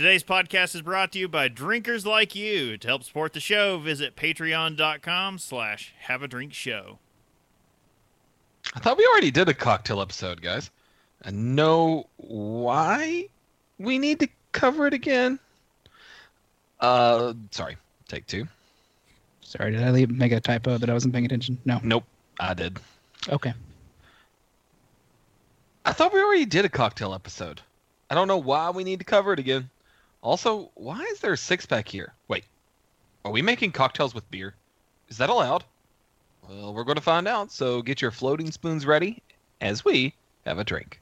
Today's podcast is brought to you by drinkers like you. To help support the show, visit patreon.com slash have a drink show. I thought we already did a cocktail episode, guys. I know why we need to cover it again. Uh, sorry. Take two. Sorry, did I leave, make a typo that I wasn't paying attention? No. Nope, I did. Okay. I thought we already did a cocktail episode. I don't know why we need to cover it again. Also, why is there a six pack here? Wait, are we making cocktails with beer? Is that allowed? Well, we're going to find out, so get your floating spoons ready as we have a drink.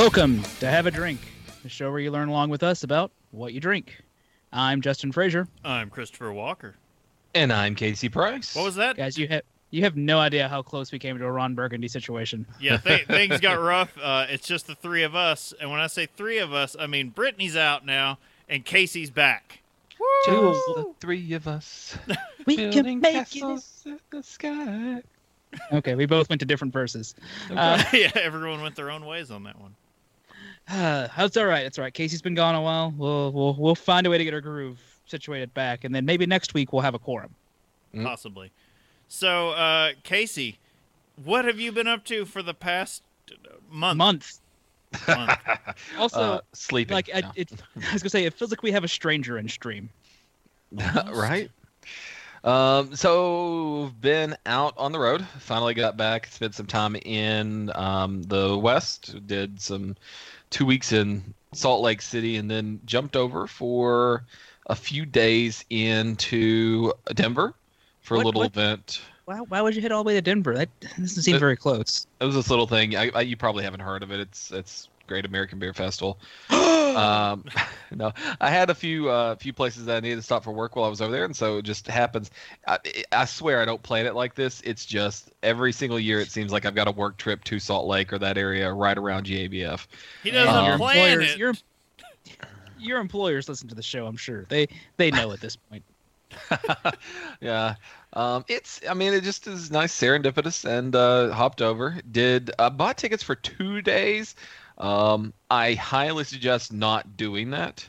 Welcome to Have a Drink, the show where you learn along with us about what you drink. I'm Justin Frazier. I'm Christopher Walker. And I'm Casey Price. What was that? Guys, you have you have no idea how close we came to a Ron Burgundy situation. Yeah, th- things got rough. Uh, it's just the three of us. And when I say three of us, I mean Brittany's out now and Casey's back. Just the three of us. We building can make it. castles in the sky. Okay, we both went to different verses. Uh, yeah, everyone went their own ways on that one. Uh, it's all right. That's all right. Casey's been gone a while. We'll we'll we'll find a way to get our groove situated back, and then maybe next week we'll have a quorum. Mm. Possibly. So, uh, Casey, what have you been up to for the past month? Month. Month. Also, Uh, sleeping. like I, No. it, I was gonna say, it feels like we have a stranger in stream. right? Um, so been out on the road. Finally got back. Spent some time in um, the West. Did some two weeks in Salt Lake City, and then jumped over for a few days into Denver for What- a little what- event. Why, why would you head all the way to Denver? That doesn't seem Uh, very close. It was this little thing. I, I, you probably haven't heard of it. It's it's Great American Beer Festival. um, no, I had a few uh, few places that I needed to stop for work while I was over there, and so it just happens. I, I swear I don't plan it like this. It's just every single year it seems like I've got a work trip to Salt Lake or that area right around GABF. He doesn't Um, your plan employers, it. your your employers listen to the show. I'm sure they they know at this point. yeah. Um, it's, I mean, it just is nice, serendipitous, and uh, hopped over. Did uh, bought tickets for two days. Um, I highly suggest not doing that,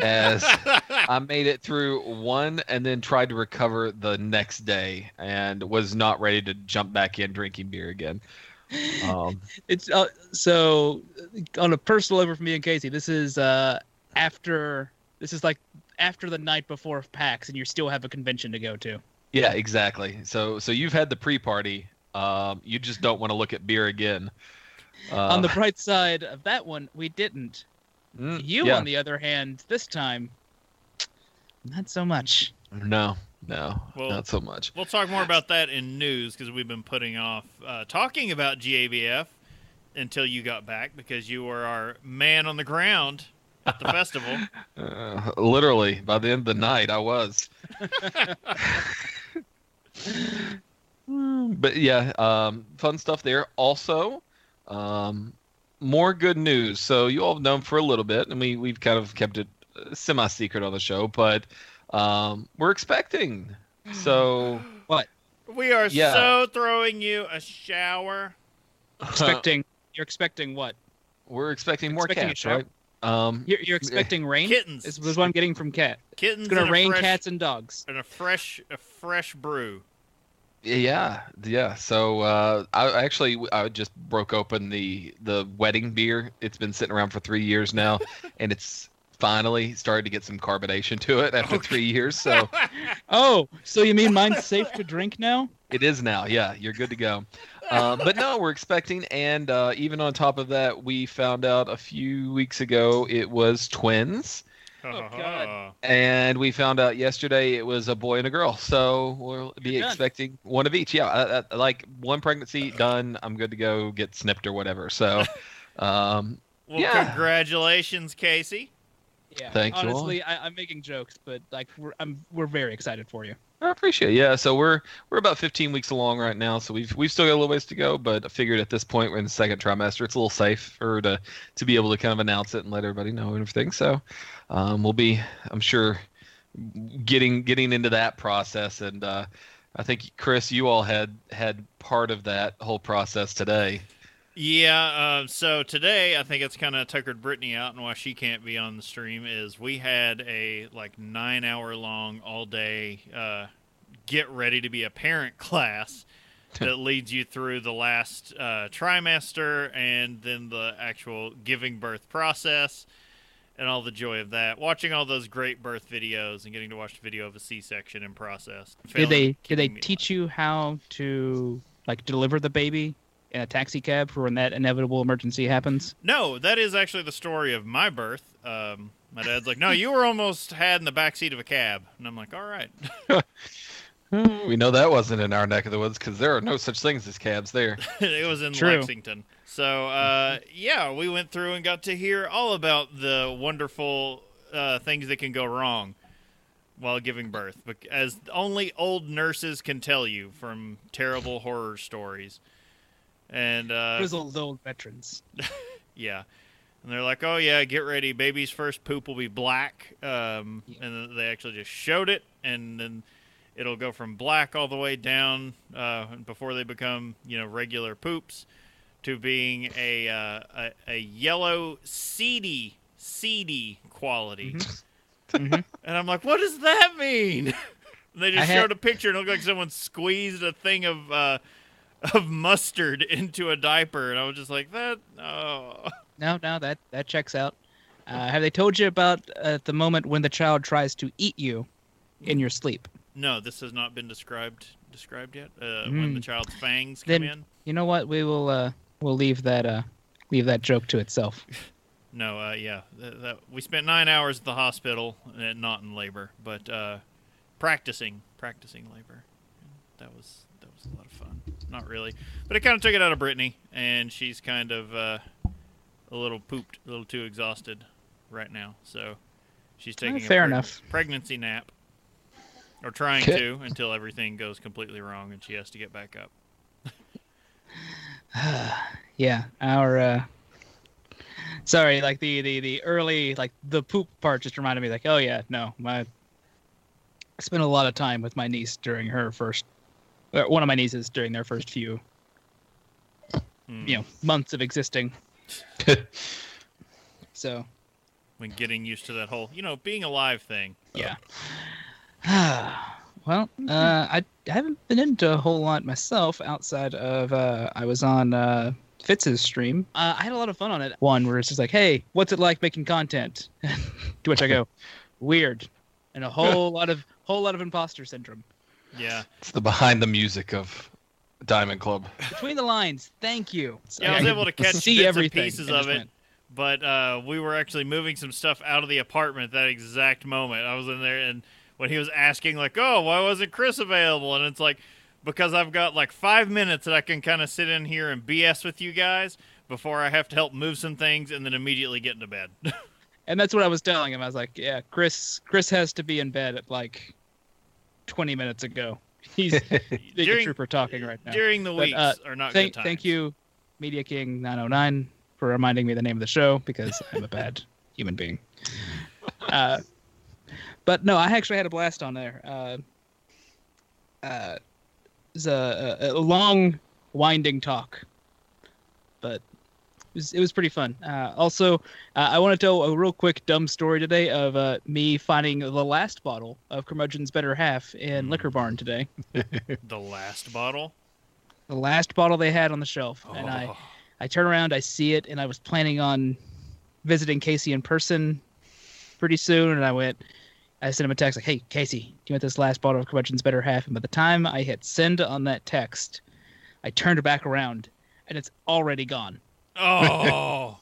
as I made it through one and then tried to recover the next day, and was not ready to jump back in drinking beer again. Um, It's uh, so on a personal level for me and Casey. This is uh after this is like after the night before PAX, and you still have a convention to go to. yeah, exactly. So, so you've had the pre-party. Um, you just don't want to look at beer again. Uh, on the bright side of that one, we didn't. mm, You, yeah. on the other hand, this time, not so much. No, no, Well- not so much. We'll talk more about that in news because we've been putting off uh, talking about GABF until you got back because you were our man on the ground at the festival. Uh, literally, by the end of the night, I was. but yeah, um, fun stuff there. Also, um, more good news. So you all have known for a little bit, and we we've kind of kept it uh, semi-secret on the show, but um, we're expecting. So what? We are Yeah. so throwing you a shower. Expecting you're expecting what? we're expecting more Expecting cats, right? Um, You're, you're expecting rain. Kittens. Is, is what I'm getting from Cat. Kittens. It's gonna rain fresh, cats and dogs. and a fresh, a fresh brew. Yeah, yeah. So uh, I I actually I just broke open the the wedding beer. It's been sitting around for three years now, and it's finally started to get some carbonation to it after three years. So Oh, so you mean mine's safe to drink now? it is now. Yeah, you're good to go. Um, but no, we're expecting, and uh, even on top of that, we found out a few weeks ago it was twins, Oh, God. and we found out yesterday it was a boy and a girl. So we'll be You're done. expecting one of each. Yeah, uh, uh, like one pregnancy done. I'm good to go get snipped or whatever. So. Um, Well, Yeah. congratulations, Casey. Yeah. Thank you. Honestly, I, I'm making jokes, but like we're I'm we're very excited for you. I appreciate it. Yeah, so we're we're about 15 weeks along right now, so we've we've still got a little ways to go, but I figured at this point we're in the second trimester, it's a little safer to to be able to kind of announce it and let everybody know and everything. So um, we'll be, I'm sure, getting getting into that process, and uh, I think Chris, you all had had part of that whole process today. Yeah, uh, so today I think it's kind of tuckered Brittany out, and why she can't be on the stream is we had a like nine hour long all day uh, get ready to be a parent class that leads you through the last uh, trimester and then the actual giving birth process and all the joy of that. Watching all those great birth videos and getting to watch the video of a C section in process. Did they did they keeping me teach you how to like deliver the baby in a taxi cab for when that inevitable emergency happens? No, that is actually the story of my birth. Um, my dad's like, "No, you were almost had in the back seat of a cab," and I'm like, "All right." We know that wasn't in our neck of the woods because there are no such things as cabs there. it was in True. Lexington. So uh, yeah, we went through and got to hear all about the wonderful uh, things that can go wrong while giving birth, as only old nurses can tell you from terrible horror stories. And uh, Grizzled old veterans. Yeah. And they're like, oh, yeah, get ready. Baby's first poop will be black. Um, Yeah. And they actually just showed it. And then it'll go from black all the way down uh, before they become, you know, regular poops to being a, uh, a, a yellow, seedy, seedy quality. Mhm. And I'm like, what does that mean? And they I just had- showed a picture and it looked like someone squeezed a thing of uh, of mustard into a diaper, and I was just like, that. Oh, No, no, that that checks out. Uh, have they told you about uh, the moment when the child tries to eat you in your sleep? no, this has not been described described yet. Uh, When the Mm. child's fangs come Then- in. You know what? We will uh, we'll leave that uh, leave that joke to itself. No, uh, yeah, that, that, we spent nine hours at the hospital, uh, not in labor, but uh, practicing practicing labor. That was that was a lot of fun. Not really, but it kind of took it out of Brittany, and she's kind of uh, a little pooped, a little too exhausted right now. So she's taking a Uh, fair preg- enough. pregnancy nap, or trying to until everything goes completely wrong and she has to get back up. yeah, our uh sorry, like the the the early like the poop part just reminded me like, oh yeah, no, my I spent a lot of time with my niece during her first one of my nieces during their first few, Hmm. you know, months of existing. So, when getting used to that whole, you know, being alive thing. yeah. well, uh I I haven't been into a whole lot myself outside of uh I was on uh Fitz's stream. Uh, I had a lot of fun on it. One where it's just like, "Hey, what's it like making content?" to which I go, "Weird," and a whole lot of whole lot of imposter syndrome. Yeah, It's the behind the music of Diamond Club. Between the lines, thank you. yeah, I was could able to catch see bits everything and pieces of it. went, but uh, we were actually moving some stuff out of the apartment at that exact moment. I was in there, and when he was asking, like, "Oh, why wasn't Chris available?" and it's like, because I've got like five minutes that I can kind of sit in here and BS with you guys before I have to help move some things, and then immediately get into bed. And that's what I was telling him. I was like, "Yeah, Chris. Chris has to be in bed at like 20 minutes ago. He's big During- trooper talking right now." During the But, weeks uh, are not thank, good times. thank you, Media King 909, for reminding me the name of the show because I'm a bad human being. Uh, but no, I actually had a blast on there. Uh, uh, it was a, a, long, winding talk, but it was, it was pretty fun. Uh, also, uh, I want to tell a real quick dumb story today of uh, me finding the last bottle of Curmudgeon's Better Half in Mm. Liquor Barn today. The last bottle. The last bottle they had on the shelf, and I. I turn around, I see it, and I was planning on visiting Casey in person pretty soon, and I went. I sent him a text like, "Hey, Casey, do you want this last bottle of Curmudgeon's Better Half?" And by the time I hit send on that text, I turned back around, and it's already gone. Oh,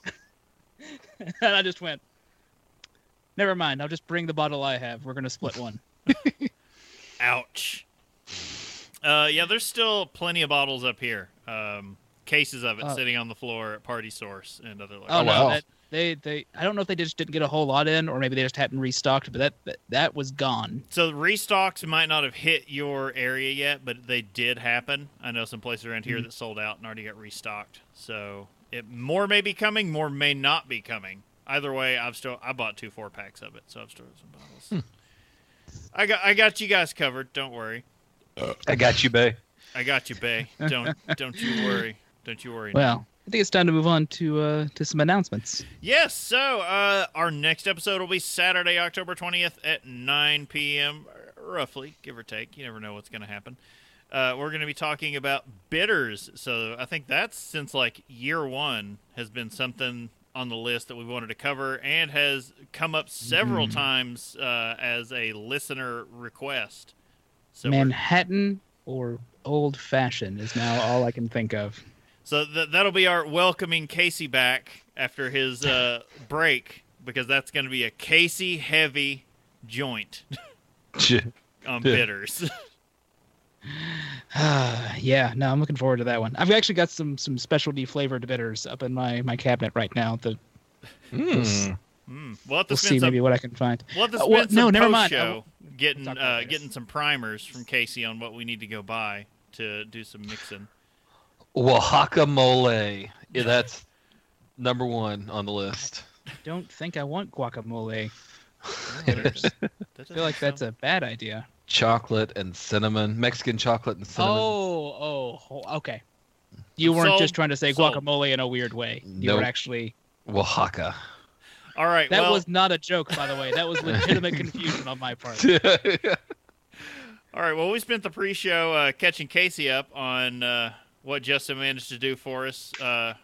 and I just went, "Never mind. I'll just bring the bottle I have. We're gonna split one." ouch. Uh, yeah, there's still plenty of bottles up here. Um, cases of it Oh. sitting on the floor at Party Source and other. Oh, Oh, wow. that, they they I don't know if they just didn't get a whole lot in, or maybe they just hadn't restocked, but that that, that was gone. So restocks might not have hit your area yet, but they did happen. I know some places around here Mhm. that sold out and already got restocked. So it more may be coming, more may not be coming. Either way, I've still I bought two four packs of it, so I've still got some bottles. I got I got you guys covered. Don't worry. I got you, Bay. I got you, Bay. Don't don't you worry. Don't you worry. Well, I think it's time to move on to uh to some announcements. Yes, so uh, our next episode will be Saturday, October 20th at 9 p.m., roughly, give or take. You never know what's going to happen. Uh, we're going to be talking about bitters. So I think that's since like year one has been something on the list that we wanted to cover and has come up several Mhm. times uh, as a listener request. So Manhattan or old fashioned is now all I can think of. So th- that'll be our welcoming Casey back after his uh, break because that's going to be a Casey heavy joint on bitters. yeah, no, I'm looking forward to that one. I've actually got some some specialty flavored bitters up in my my cabinet right now. The Mm. mm. We'll have to we'll see some. maybe what I can find. We'll have to Uh, well, some no, never mind. I show getting uh, getting some primers from Casey on what we need to go buy to do some mixing. Oaxaca mole. Yeah, that's number one on the list. I Don't think I want guacamole. I feel like that's a bad idea. chocolate and cinnamon, Mexican chocolate and cinnamon. Oh, oh, okay. You weren't Sold. just trying to say Sold. guacamole in a weird way. You Nope. were actually. Oaxaca. All right. That well, was not a joke, by the way. That was legitimate confusion on my part. All right. Well, we spent the pre-show uh, catching Casey up on uh, what Justin managed to do for us uh,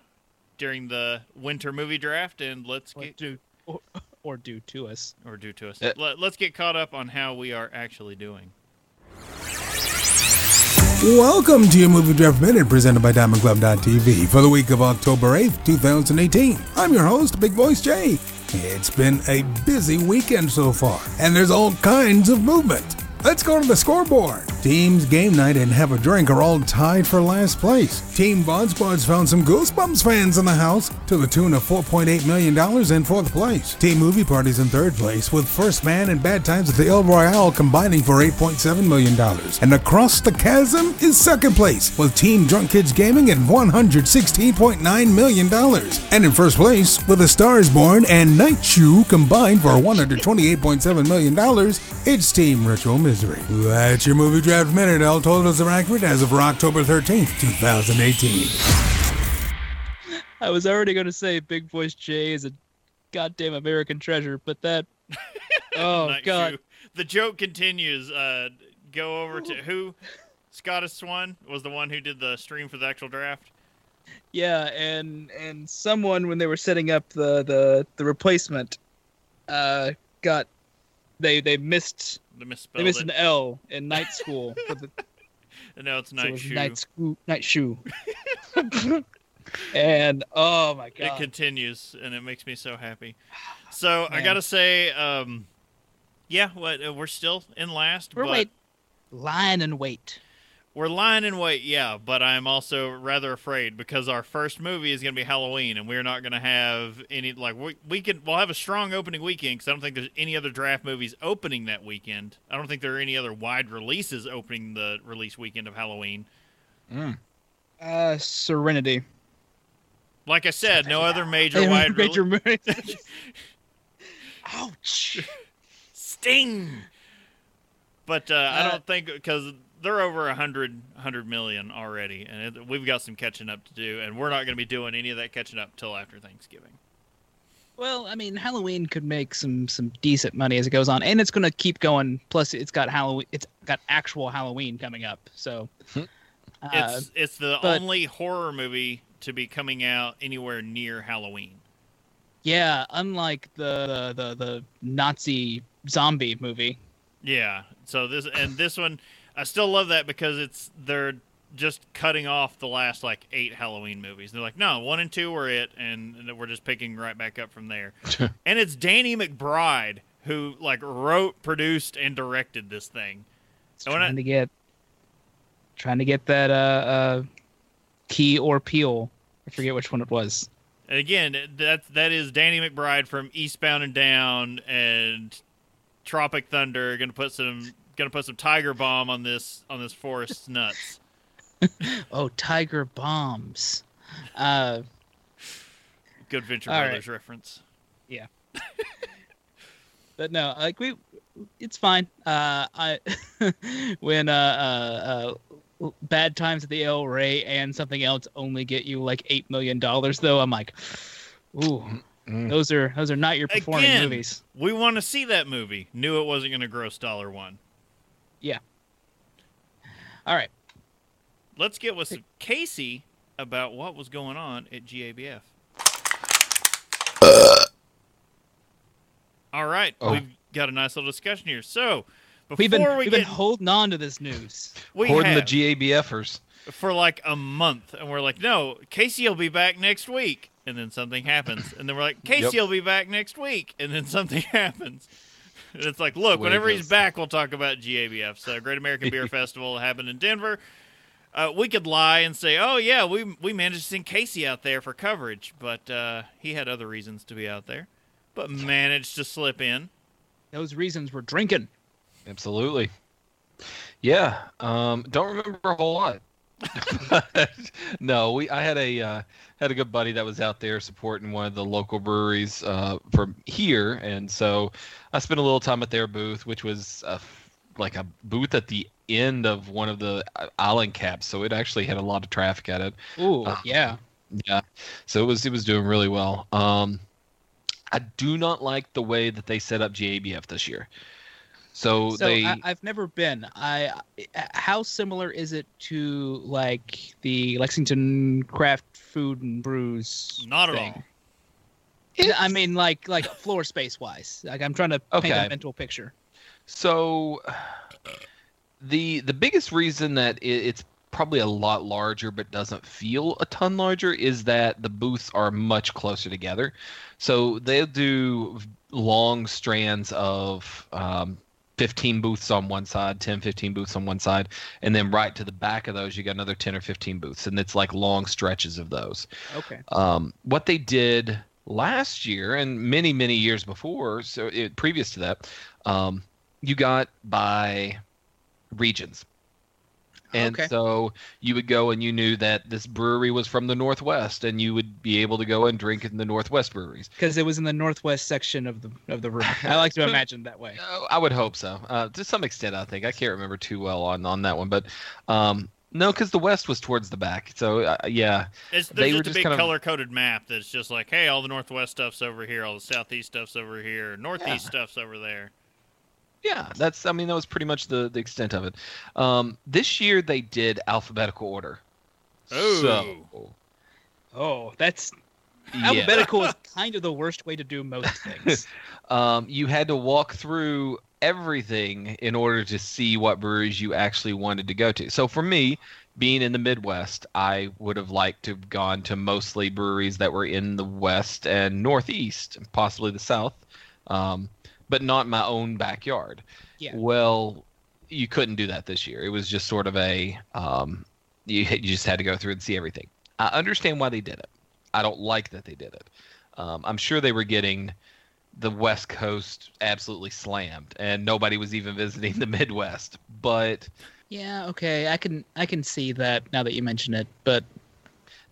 during the winter movie draft, and let's Or get do, or, or do to us. or do to us. Uh, Let, let's get caught up on how we are actually doing. Welcome to your Movie Draft Minute presented by DiamondClub.tv for the week of October 8th, 2018. I'm your host, Big Voice Jay. It's been a busy weekend so far, and there's all kinds of movement. Let's go to the scoreboard. Teams Game Night and Have a Drink are all tied for last place. Team Buds found some Goosebumps fans in the house to the tune of $4.8 million in fourth place. Team Movie Parties in third place, with First Man and Bad Times at the El Royale combining for $8.7 million. And Across the Chasm is second place, with Team Drunk Kids Gaming at $116.9 million. And in first place, with A Stars Born and Night Shoe combined for $128.7 million, it's Team Ritual Misery. That's your movie draft minute. All totals are accurate as of October 13th, 2018. I was already going to say Big Voice Jay is a goddamn American treasure, but that. Oh, Night God. Shoe. The joke continues. Uh, go over to who? Scottish Swan was the one who did the stream for the actual draft. Yeah, and and someone when they were setting up the the the replacement, uh, got they they missed The they misspelled missed it. an L in night school. for the, No, it's so night it shoe. night school night shoe. and oh my god, It continues, and it makes me so happy. So I gotta say, um, yeah, what uh, we're still in last, we're but wait, line and wait. We're lying in wait. Yeah, but I'm also rather afraid because our first movie is gonna be Halloween, and we're not gonna have any like we we can we'll have a strong opening weekend because I don't think there's any other draft movies opening that weekend. I don't think there are any other wide releases opening the release weekend of Halloween. Uh, Serenity. Like I said, no other major wide major release. movies. Ouch. Sting. But uh, I Uh, don't think because they're over a hundred hundred million already, and it, we've got some catching up to do, and we're not going to be doing any of that catching up till after Thanksgiving. Well, I mean, Halloween could make some some decent money as it goes on, and it's going to keep going. Plus, it's got Halloween. It's got actual Halloween coming up. So, uh, It's it's the but- only horror movie to be coming out anywhere near Halloween. Yeah, unlike the the the, the Nazi zombie movie. Yeah. So this and this one, I still love that because it's they're just cutting off the last like eight Halloween movies. They're like, no, one and two were it, and, and we're just picking right back up from there. and it's Danny McBride who like wrote, produced, and directed this thing. It's I wanna- trying to get trying to get that uh uh key or Peele. I forget which one it was. And again, that that is Danny McBride from Eastbound and Down and Tropic Thunder. Going to put some going to put some Tiger Bomb on this on this forest's nuts. Oh, Tiger Bombs. Uh Good Venture All right. Brothers reference. Yeah. but no, like we, it's fine. Uh, I when uh, uh, uh, bad times at the El Rey and something else only get you like eight million dollars, though. I'm like, ooh, Mm. those are those are not your performing Again. movies. We want to see that movie. Knew it wasn't going to gross dollar one. All right, Let's get with some Casey about what was going on at GABF. All right, Oh. we've got a nice little discussion here. So, before we've been we we've get, been holding on to this news. we Hoarding have the GABFers. for like a month, and we're like, no, Casey will be back next week, and then something happens, and then we're like, Casey will be back next week, and then something happens. And it's like, look, way whenever he's goes. back, we'll talk about GABF. So, Great American Beer Festival happened in Denver. Uh, we could lie and say, "Oh yeah, we we managed to send Casey out there for coverage," but uh, he had other reasons to be out there, but managed to slip in. Those reasons were drinking. Absolutely. Yeah. Um, don't remember a whole lot. no, we. I had a uh, had a good buddy that was out there supporting one of the local breweries uh, from here, and so I spent a little time at their booth, which was uh, like a booth at the end of one of the uh, island caps, so it actually had a lot of traffic at it. Ooh, Uh, yeah. Yeah, so it was it was doing really well. Um, I do not like the way that they set up GABF this year. So, So they I, I've never been. I how similar is it to like the Lexington Craft Food and Brews? Not at thing? all. I mean, like like floor space wise. Like I'm trying to paint Okay. a mental picture. So the the biggest reason that it, it's probably a lot larger but doesn't feel a ton larger is that the booths are much closer together. So they'll do long strands of um, 15 booths on one side, 10, 15 booths on one side, and then right to the back of those you got another 10 or 15 booths, and it's like long stretches of those. Okay. Um, what they did last year and many many years before, so it, previous to that, um, you got by regions. And Okay. so you would go and you knew that this brewery was from the Northwest, and you would be able to go and drink in the Northwest breweries. Because it was in the northwest section of the of the room. I like to imagine that way. Uh, I would hope so. Uh, to some extent, I think I can't remember too well on on that one, but um, no, because the West was towards the back. So uh, yeah, It's They there's were just a big kind of- color coded map that's just like, hey, all the northwest stuff's over here, all the southeast stuff's over here, northeast Yeah. stuff's over there. Yeah, that's. I mean, that was pretty much the the extent of it. Um, this year they did alphabetical order. Oh. So, Oh, that's yeah. alphabetical is kind of the worst way to do most things. Um, you had to walk through everything in order to see what breweries you actually wanted to go to. So for me, being in the Midwest, I would have liked to have gone to mostly breweries that were in the West and Northeast, and possibly the South, um, but not my own backyard. Yeah. Well, you couldn't do that this year. It was just sort of a um, you you just had to go through and see everything. I understand why they did it. I don't like that they did it. Um, I'm sure they were getting the West Coast absolutely slammed, and nobody was even visiting the Midwest. But yeah, okay, I can I can see that now that you mention it, but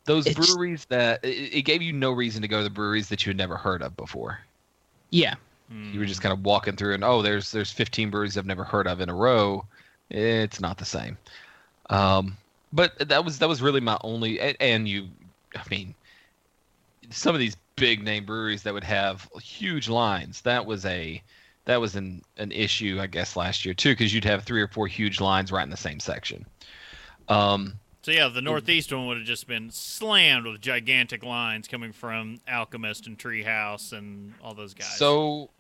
those breweries that it, it gave you no reason to go to the breweries that you had never heard of before. yeah, You were just kind of walking through, and oh, there's there's 15 breweries I've never heard of in a row. It's not the same. Um, but that was that was really my only, and, and you, I mean, some of these big name breweries that would have huge lines. That was a that was an an issue, I guess, last year too, because you'd have three or four huge lines right in the same section. Um, So yeah, the northeast one would have just been slammed with gigantic lines coming from Alchemist and Treehouse and all those guys. So,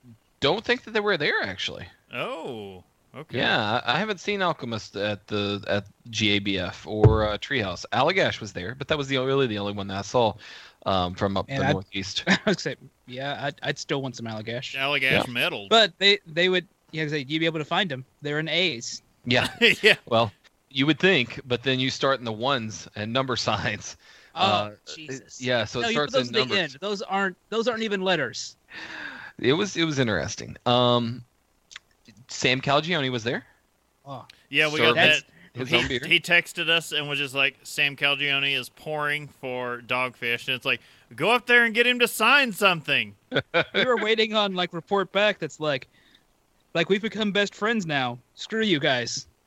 don't think that they were there actually. oh, okay. Yeah, I I haven't seen Alchemist at the at GABF or uh, Treehouse. Allagash was there, but that was the really the only one that I saw um, from up And the I- northeast. I would say, yeah, I'd, I'd still want some Allagash. Allagash Yeah. metal. But they they would yeah, you'd be able to find them. They're in A's. yeah, yeah. well, you would think, but then you start in the ones and number signs. Oh Uh, Jesus! Yeah, so no, it you put starts those in the numbers. end. Those aren't those aren't even letters. It was it was interesting. Um, Sam Calagione was there. Oh, Yeah, we Sir, got that. His he, own beer. he texted us and was just like, Sam Calagione is pouring for Dogfish. And it's like, go up there and get him to sign something. we were waiting on like report back. That's like, like we've become best friends now. Screw you guys.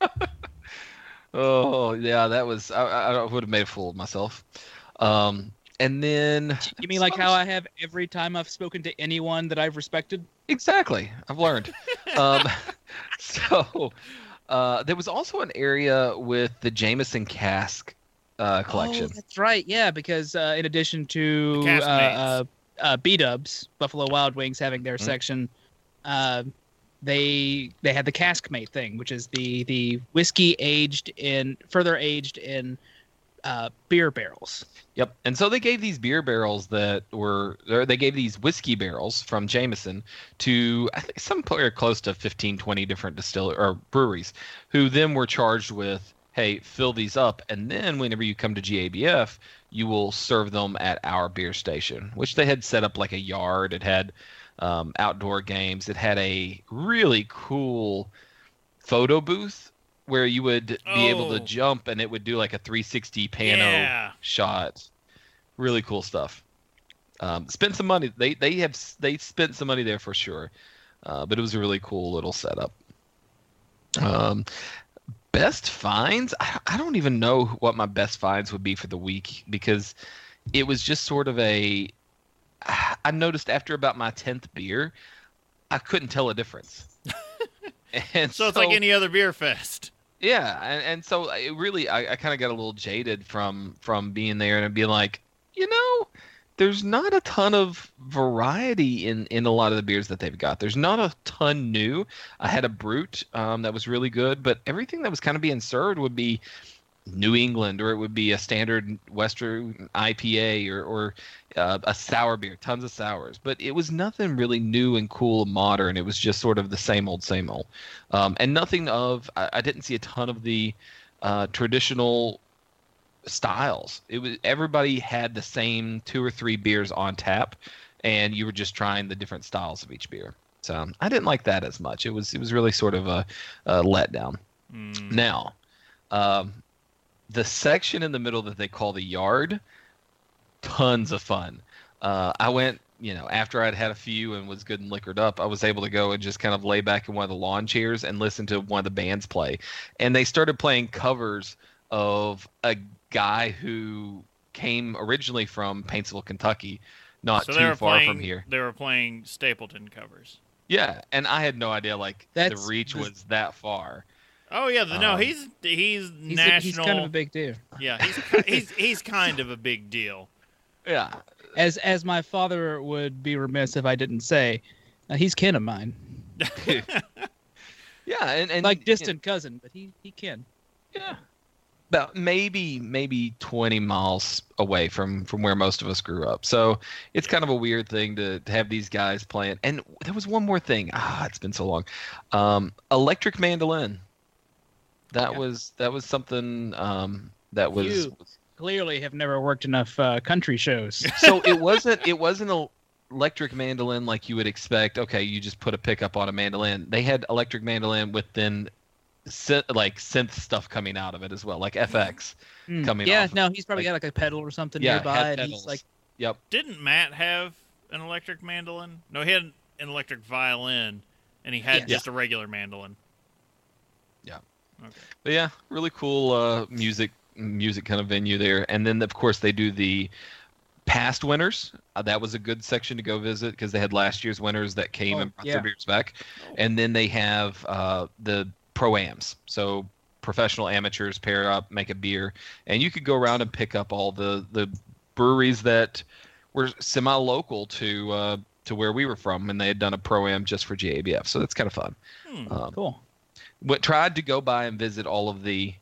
Oh yeah, that was I, I would have made a fool of myself. Um, and then You mean like how I have every time I've spoken to anyone that I've respected? Exactly. I've learned. um, so uh, there was also an area with the Jameson cask uh, collection. Oh, that's right. Yeah, because uh, in addition to uh, uh, uh, B Dubs, Buffalo Wild Wings having their Mhm. section, uh, they they had the Caskmate thing, which is the the whiskey aged in further aged in uh, beer barrels. Yep. And so they gave these beer barrels that were, they gave these whiskey barrels from Jameson to, I think, somewhere close to 15, 20 different distiller or breweries who then were charged with, hey, fill these up. And then whenever you come to GABF, you will serve them at our beer station, which they had set up like a yard. It had um, outdoor games. It had a really cool photo booth where you would be able to Oh. jump and it would do like a 360 pano Yeah. shot. Really cool stuff. Um, spent some money. They they have they spent some money there for sure, uh, but it was a really cool little setup. Um, best finds. I, I don't even know what my best finds would be for the week because it was just sort of a. I noticed after about my tenth beer, I couldn't tell a difference. and So it's like any other beer fest. yeah, and, and so it really, I, I kind of got a little jaded from from being there and being like, you know, there's not a ton of variety in in a lot of the beers that they've got. There's not a ton new. I had a brut um, that was really good, but everything that was kind of being served would be New England, or it would be a standard Western IPA, or or uh, a sour beer, tons of sours. But it was nothing really new and cool and modern. It was just sort of the same old, same old, um, and nothing of. I, I didn't see a ton of the uh, traditional styles. It was everybody had the same two or three beers on tap, and you were just trying the different styles of each beer. So I didn't like that as much. It was it was really sort of a, a letdown. Mm. Now, um, the section in the middle that they call the yard, tons of fun. Uh, I went, you know, after I'd had a few and was good and liquored up, I was able to go and just kind of lay back in one of the lawn chairs and listen to one of the bands play. And they started playing covers of a guy who came originally from Paintsville, Kentucky, not so too far playing, from here. They were playing Stapleton covers. Yeah, and I had no idea like That's- the reach this- was that far. Oh yeah, no, Um, he's he's, He's, national. a, he's kind of a big deal. yeah, he's he's he's kind of a big deal. Yeah, As as my father would be remiss if I didn't say, uh, he's kin of mine, yeah, and, and like you know, distant cousin, but he he kin. Yeah. About maybe maybe 20 miles away from from where most of us grew up. So it's kind of a weird thing to, to have these guys playing. And there was one more thing. Ah, it's been so long. Um, electric mandolin. That Yeah. was that was something um, that was You. Clearly, have never worked enough uh, country shows. so it wasn't it wasn't a electric mandolin like you would expect. Okay, you just put a pickup on a mandolin. They had electric mandolin with then synth, like synth stuff coming out of it as well, like FX. Hmm. Coming yeah, off of- no, he's probably like- got like a pedal or something Yeah, nearby, had and he's pedals. like, Yep. Didn't Matt have an electric mandolin? No, he had an electric violin, and he had Yes. just a regular mandolin. Yeah. Okay. But yeah, really cool uh, music music kind of venue there. And then of course they do the past winners. Uh, that was a good section to go visit because they had last year's winners that came Oh, and brought yeah. their beers back. Oh. And then they have uh, the pro ams. So professional amateurs pair up, make a beer, and you could go around and pick up all the the breweries that were semi-local to uh, to where we were from, and they had done a pro am just for GABF. So that's kind of fun. Hmm. Um, Cool. What tried to go by and visit all of the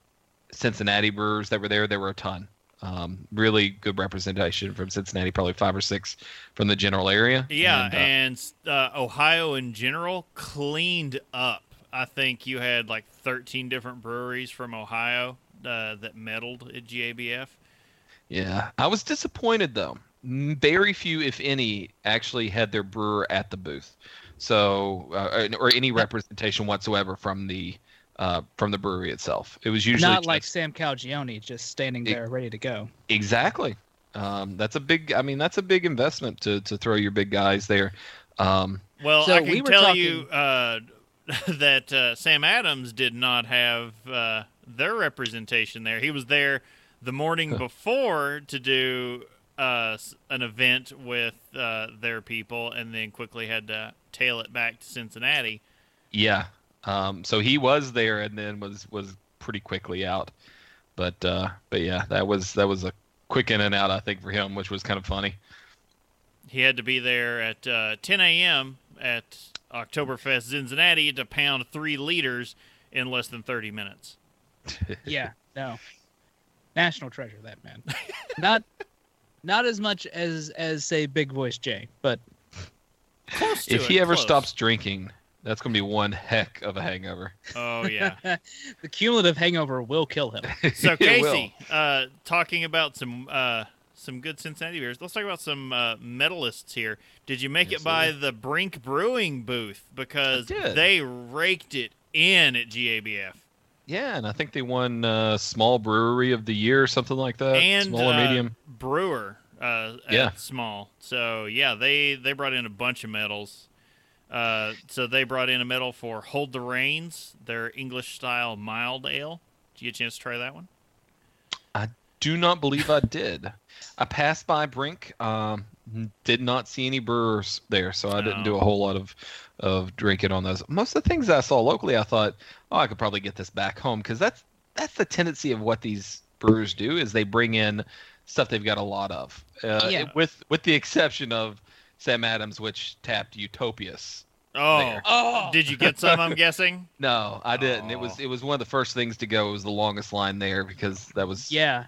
Cincinnati brewers that were there. There were a ton. Um, really good representation from Cincinnati, probably five or six from the general area. Yeah, And, uh, and uh, Ohio in general cleaned up. I think you had like 13 different breweries from Ohio uh, that medaled at GABF. yeah, I was disappointed though. Very few, if any, actually had their brewer at the booth, so uh, or any representation whatsoever from the uh, from the brewery itself. It was usually Not like Sam Calagione just standing It- there ready to go. Exactly. Um, that's a big. I mean, that's a big investment to to throw your big guys there. Um, Well, So I can we were tell you uh, that uh, Sam Adams did not have uh, their representation there. He was there the morning before to do uh, an event with uh, their people, and then quickly had to tail it back to Cincinnati. yeah. Um, so he was there and then was was pretty quickly out. But uh, but yeah, that was that was a quick in and out I think for him, which was kind of funny. He had to be there at uh, 10 a.m. at Oktoberfest Cincinnati to pound three liters in less than 30 minutes. Yeah, no. National treasure, that man. not, not as much as as say Big Voice Jay, but Close to if it, he ever close. stops drinking, that's gonna be one heck of a hangover. Oh yeah. the cumulative hangover will kill him. So Casey, uh, talking about some uh, some good Cincinnati beers. Let's talk about some uh, medalists here. Did you make Yes, it by sir. the Brink Brewing booth because they raked it in at GABF Yeah, and I think they won uh, small brewery of the year or something like that. and small or uh, medium. brewer uh, Yeah. small. So yeah, they they brought in a bunch of medals. Uh, so they brought in a medal for Hold the Reins, their English style mild ale. Did you get a chance to try that one? I do not believe I did. I passed by Brink. Um, did not see any brewers there, so I didn't do a whole lot of of drinking on those. Most of the things I saw locally, I thought, oh, I could probably get this back home because that's that's the tendency of what these brewers do is they bring in stuff they've got a lot of. Uh, Yeah. With with the exception of Sam Adams, which tapped Utopias. Oh, Oh, did you get some? I'm guessing. No, I didn't. It was Oh. it was one of the first things to go. It was the longest line there because that was yeah,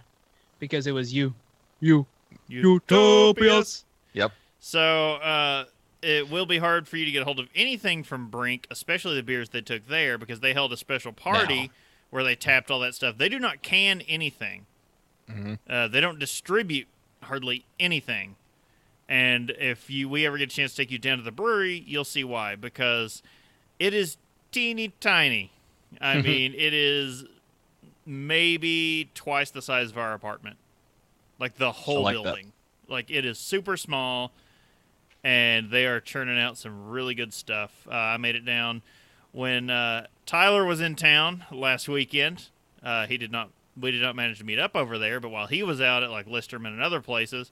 because it was you, you, Utopias. Yep. So uh, it will be hard for you to get a hold of anything from Brink, especially the beers they took there, because they held a special party where they tapped all that stuff. They do not can anything. Mhm. Uh, they don't distribute hardly anything. And if you we ever get a chance to take you down to the brewery, you'll see why. Because it is teeny tiny. I mean, it is maybe twice the size of our apartment. Like the whole like that. building. Like it is super small and they are churning out some really good stuff. Uh, I made it down when uh, Tyler was in town last weekend. Uh, he did not. We did not manage to meet up over there, but while he was out at like Listermann and other places,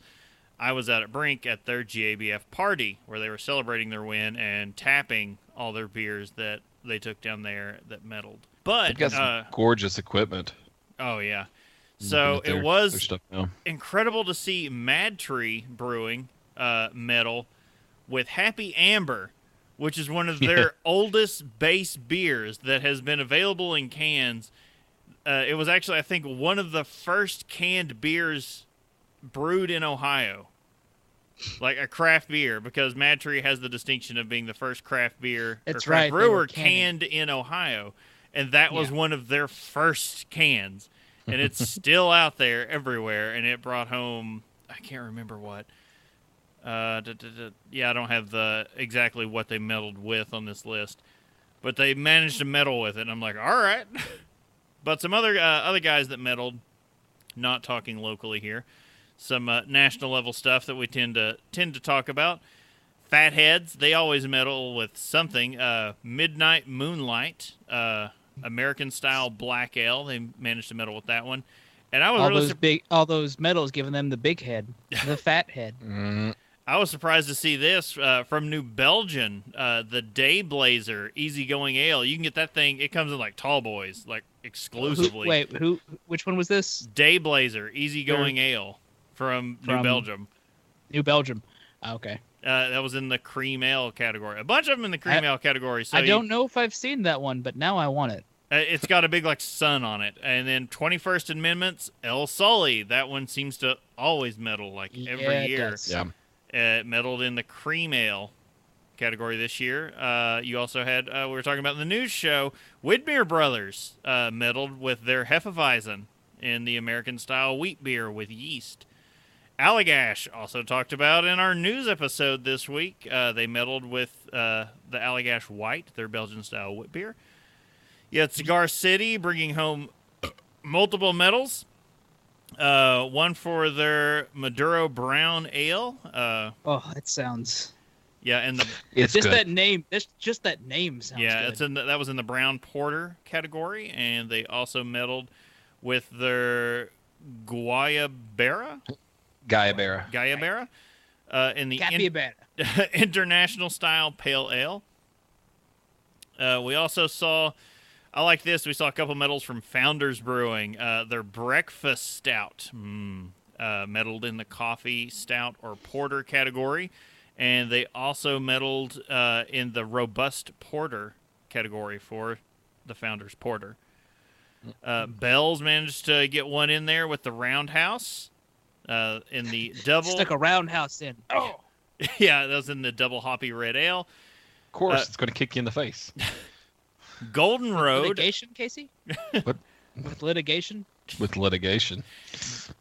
I was out at Brink at their GABF party where they were celebrating their win and tapping all their beers that they took down there that medaled. But They've got some uh, gorgeous equipment. oh yeah, so their- it was their stuff now. incredible to see Mad Tree Brewing uh, medal with Happy Amber, which is one of their Yeah. oldest base beers that has been available in cans. Uh, it was actually, I think, one of the first canned beers brewed in Ohio, like a craft beer, because Mad Tree has the distinction of being the first craft beer That's or craft right, brewer canned in Ohio, and that was Yeah. one of their first cans and it's still out there everywhere. And it brought home I can't remember what. Uh, da, da, da, yeah, I don't have the exactly what they medaled with on this list, but they managed to medal with it. And I'm like, all right. but some other uh, other guys that medaled, not talking locally here, some uh, national level stuff that we tend to tend to talk about. Fatheads, they always medal with something. Uh, Midnight Moonlight, uh, American style black ale. They managed to medal with that one. And I was all really those sur- big, all those medals giving them the big head, the fat head. Mm, I was surprised to see this uh, from New Belgium, uh, the Day Blazer Easygoing Ale. You can get that thing. It comes in like tall boys, like exclusively. Who, wait, who? Which one was this? Day Blazer, easygoing ale from, New Belgium. New Belgium. Ah, Okay. Uh, that was in the cream ale category. A bunch of them in the cream I- ale category. So I don't know if I've seen that one, but now I want it. Uh, it's got a big like sun on it, and then 21st Amendments, El Sully. That one seems to always medal like every Yeah, it year. does. Yeah. Uh, medaled in the cream ale category this year. Uh, you also had uh, we were talking about in the news show. Widmer Brothers uh, medaled with their Hefeweizen in the American style wheat beer with yeast. Allagash also talked about in our news episode this week. Uh, they medaled with uh, the Allagash White, their Belgian style wheat beer. You had Cigar City bringing home multiple medals. Uh, one for their Maduro Brown Ale. Uh, Oh, it sounds. yeah, and the It's just good. that name. Just just that name sounds. yeah, good. it's in the, that was in the brown porter category, and they also medaled with their Guayabera, Guyabera. Guayabera, uh, in the in- international style pale ale. Uh, we also saw, I like this. We saw a couple medals from Founders Brewing. Uh, their breakfast stout, mm, uh, medaled in the coffee stout or porter category, and they also medaled uh, in the robust porter category for the Founders Porter. Uh, Bell's managed to get one in there with the Roundhouse. Uh, in the double, Stuck a roundhouse in. Oh, yeah, that was in the double hoppy red ale. Of course, Uh, it's going to kick you in the face. Golden Road, litigation, Casey. What? With litigation. with litigation.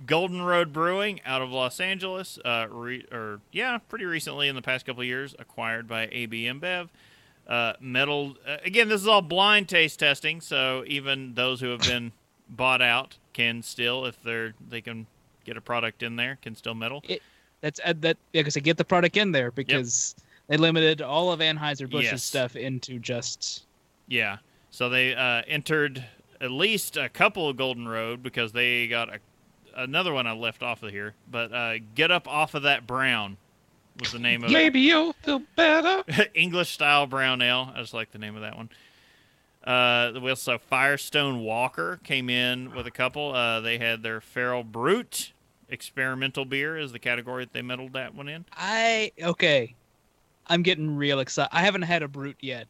Golden Road Brewing out of Los Angeles, uh, re- or yeah, pretty recently in the past couple of years, acquired by AB InBev. Uh, medal uh, again. This is all blind taste testing, so even those who have been bought out can still, if they're they can get a product in there, can still medal. That's uh, that. Yeah, because they get the product in there because they limited all of Anheuser Busch's Yes. stuff into just. Yeah. So they uh, entered at least a couple of Golden Road because they got a, another one I left off of here. But uh, get up off of that brown was the name of it. Maybe you'll feel better. English style brown ale. I just like the name of that one. Uh, we also Firestone Walker came in with a couple. Uh, they had their Feral Brut experimental beer is the category that they medaled that one in. I okay. I'm getting real excited. I haven't had a brut yet.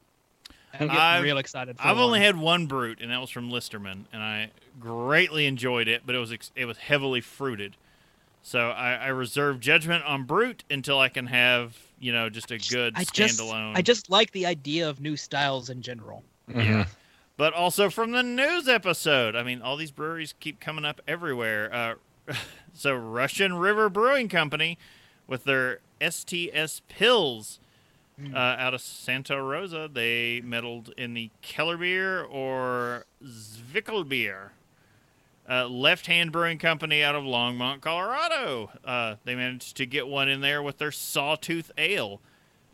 I'm getting I've- real excited. For I've only had one Brut, and that was from Listermann, and I greatly enjoyed it. But it was ex- it was heavily fruited, so I, I reserve judgment on Brut until I can have you know just a good I just, standalone. I just like the idea of new styles in general. Mhm. but also from the news episode. I mean, all these breweries keep coming up everywhere. Uh, so Russian River Brewing Company, with their STS Pils uh, out of Santa Rosa, they medaled in the Keller beer or Zwickelbier. Uh, Left Hand Brewing Company out of Longmont, Colorado. Uh, they managed to get one in there with their Sawtooth Ale.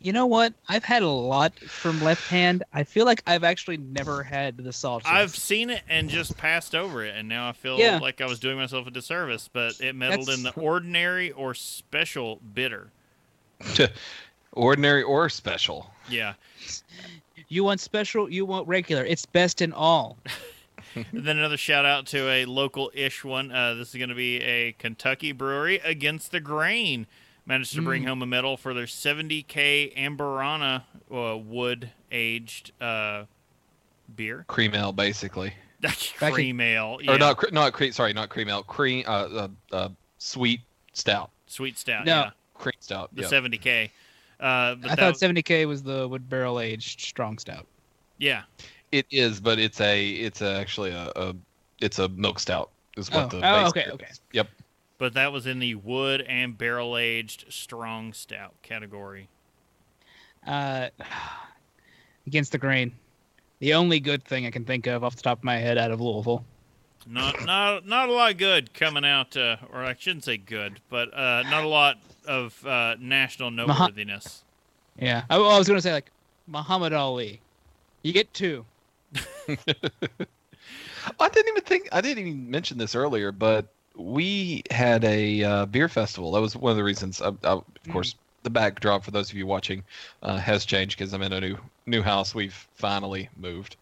You know what? I've had a lot from Left Hand. I feel like I've actually never had the Sawtooth. I've seen it and just passed over it, and now I feel Yeah. like I was doing myself a disservice. But it medaled in the ordinary or special bitter. Ordinary or special. Yeah. You want special, you want regular. It's best in all. and then another shout out to a local ish one. Uh, this is going to be a Kentucky brewery against the grain. Managed to bring Mm. home a medal for their 70K Amburana uh, wood aged uh, beer. Cream ale, basically. cream ale. Yeah. Or not, cre- not cream. Sorry, not cream ale. Cream, uh, uh, uh, sweet stout. Sweet stout. No. Yeah. Cream stout. The yeah. 70K. Uh, but I thought 70k was the wood barrel aged strong stout. yeah. It is, but it's a, it's a, actually a, a, it's a milk stout. Is what Oh, the oh, base okay, beer okay. is. Yep. But that was in the wood and barrel aged strong stout category. Uh, against the grain. The only good thing I can think of off the top of my head out of Louisville. Not not not a lot good coming out, uh, or I shouldn't say good, but uh, not a lot of uh, national noteworthiness. Yeah, I, I was gonna say like Muhammad Ali. You get two. I didn't even think I didn't even mention this earlier, but we had a uh, beer festival. That was one of the reasons. Uh, uh, of course, the backdrop for those of you watching uh, has changed because I'm in a new new house. We've finally moved,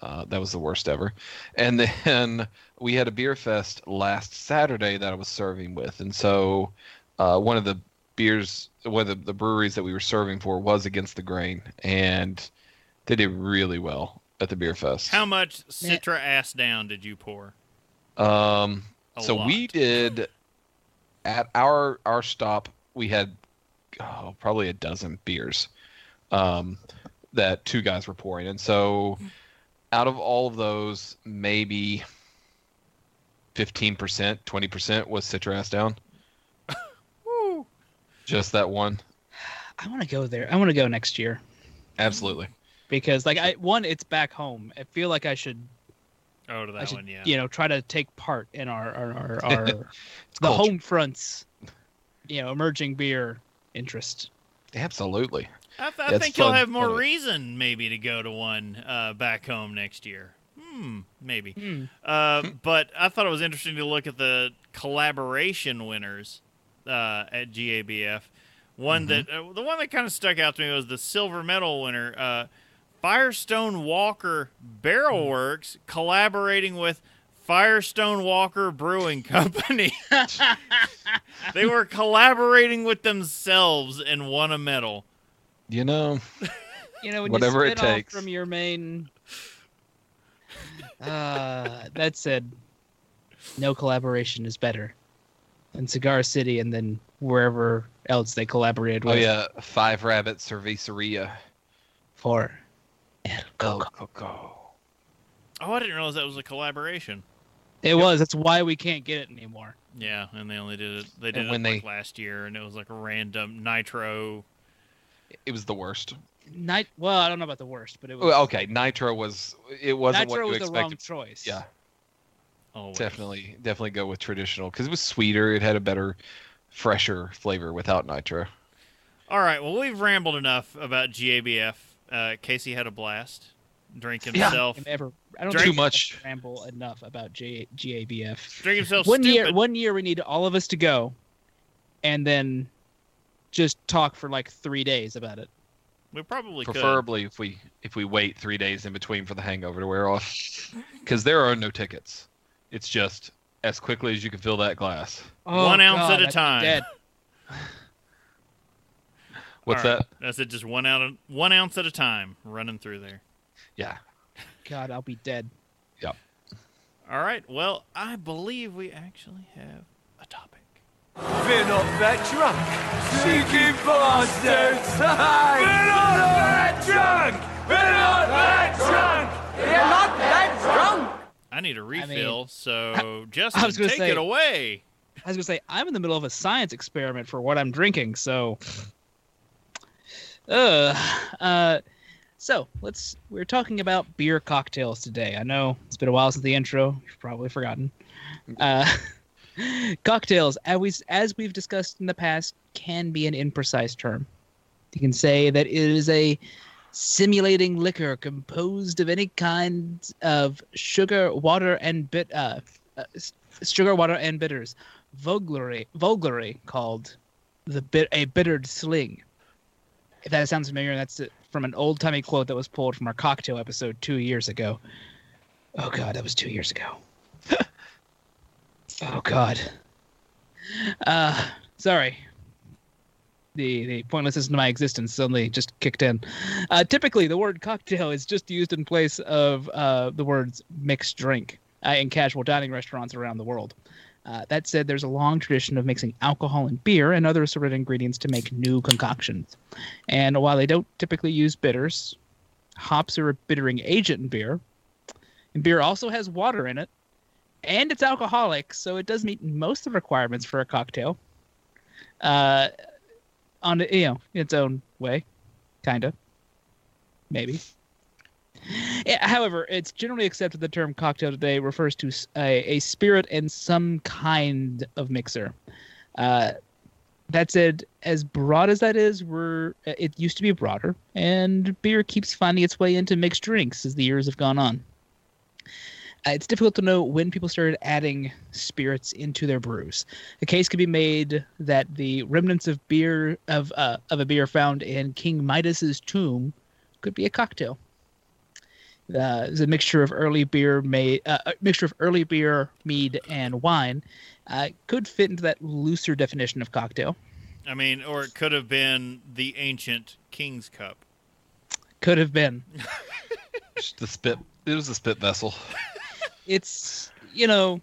Uh, that was the worst ever. And then we had a beer fest last Saturday that I was serving with, and so uh, one of the beers, one of the, the breweries that we were serving for was against the grain, and they did really well at the beer fest. How much Citra ass down did you pour? Um, A so we did at our our stop. We had oh, probably a dozen beers um, that two guys were pouring, and so out of all of those, maybe fifteen percent, twenty percent was Citra ass down. Woo. Just that one. I want to go there. I want to go next year Absolutely. because, like, I one, it's back home. I feel like I should, Oh, to I that should, one, yeah. you know, try to take part in our our our, our the culture. home fronts, you know, emerging beer interest. Absolutely. I, th- I That's think you'll have more reason maybe to go to one uh, back home next year. Hmm, maybe. Hmm. Uh, but I thought it was interesting to look at the collaboration winners uh, at GABF. One that uh, the one that kind of stuck out to me was the silver medal winner, uh, Firestone Walker Barrel Works, collaborating with Firestone Walker Brewing Company. they were collaborating with themselves and won a medal. You know, You know, when Whatever you it spin off takes. from your main. Uh, that said, no collaboration is better than Cigar City and then wherever else they collaborated oh with. yeah, Five Rabbit Cerveceria. For El El Coco. Coco. Oh, I didn't realize that was a collaboration. It was. That's why we can't get it anymore. Yeah, and they only did it. They did And it when like they- last year, and it was like a random nitro. It was the worst. Night. Well, I don't know about the worst, but it was. Okay, Nitro was it wasn't Nitro what you was the wrong choice. Yeah, Always. definitely, definitely go with traditional because it was sweeter. It had a better, fresher flavor without Nitro. All right. Well, we've rambled enough about GABF. Uh, Casey had a blast. Drink himself. I've Ever. I don't Drink- Too much. ramble enough about G- GABF. Drink himself. one stupid. year one year we need all of us to go and then just talk for like three days about it We probably could. Preferably if we if we wait three days in between for the hangover to wear off, because there are no tickets. It's just as quickly as you can fill that glass. Oh, one ounce at a I'd be time. dead. What's All right. that? That's it. Just one out of one ounce at a time, running through there. Yeah. god i'll be dead Yep. All right. Well, I believe we actually have a topic. We're not that drunk. Cheeky bastards! We're not that drunk! We're not that drunk! We're not that drunk! I need a refill, so I was gonna take say- it away. i was gonna say i'm in the middle of a science experiment for what i'm drinking so uh, uh so let's we're talking about beer cocktails today. I know it's been a while since the intro you've probably forgotten. Uh cocktails as, we, as we've discussed in the past can be an imprecise term. You can say that it is a simulating liquor composed of any kind of sugar water and bit uh, uh sugar water and bitters. Vulgarly vulgarly called the bit a bittered sling. If that sounds familiar that's from an old timey quote that was pulled from our cocktail episode two years ago. Oh god that was two years ago. Oh god. Uh sorry the the pointlessness of my existence suddenly just kicked in uh, typically the word cocktail is just used in place of uh, the words mixed drink uh, in casual dining restaurants around the world uh, that said, there's a long tradition of mixing alcohol and beer and other assorted ingredients to make new concoctions. And while they don't typically use bitters, hops are a bittering agent in beer. And beer also has water in it, and it's alcoholic, so it does meet most of the requirements for a cocktail. Uh, on you know its own way, kinda, maybe. Yeah, however, it's generally accepted the term cocktail today refers to a spirit and some kind of mixer. Uh, that said, as broad as that is, we're it used to be broader, and beer keeps finding its way into mixed drinks as the years have gone on. Uh, it's difficult to know when people started adding spirits into their brews. A case could be made that the remnants of beer of uh, of a beer found in King Midas's tomb could be a cocktail. Uh, it's a mixture of early beer made, uh, a mixture of early beer, mead, and wine. Uh, could fit into that looser definition of cocktail. I mean, or it could have been the ancient King's Cup. Could have been. The spit. It was a spit vessel. It's you know,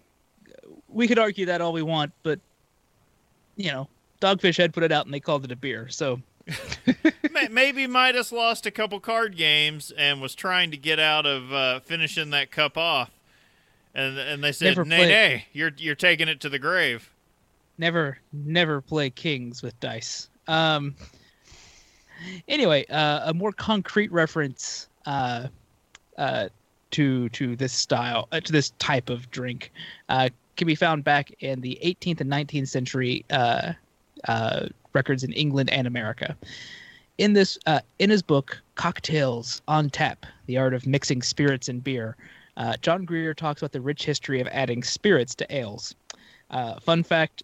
we could argue that all we want, but you know, Dogfish Head put it out and they called it a beer. So Maybe Midas lost a couple card games and was trying to get out of uh, finishing that cup off, and and they said, Never "Nay, nay, you're you're taking it to the grave." never never play kings with dice um anyway uh, a more concrete reference uh uh to to this style uh, to this type of drink uh can be found back in the 18th and 19th century uh uh records in england and america in this uh in his book cocktails on tap the art of mixing spirits and beer uh, john grier talks about the rich history of adding spirits to ales uh, fun fact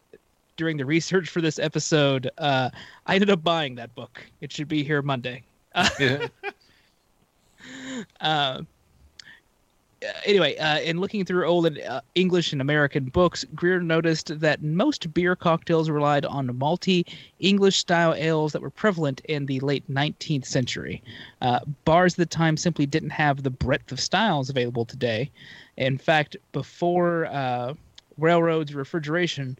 during the research for this episode, uh, I ended up buying that book. It should be here Monday. Yeah. Uh, anyway, uh, in looking through old uh, English and American books, Grier noticed that most beer cocktails relied on malty English style ales that were prevalent in the late 19th century. Uh, bars at the time simply didn't have the breadth of styles available today. In fact, before uh, railroads refrigeration,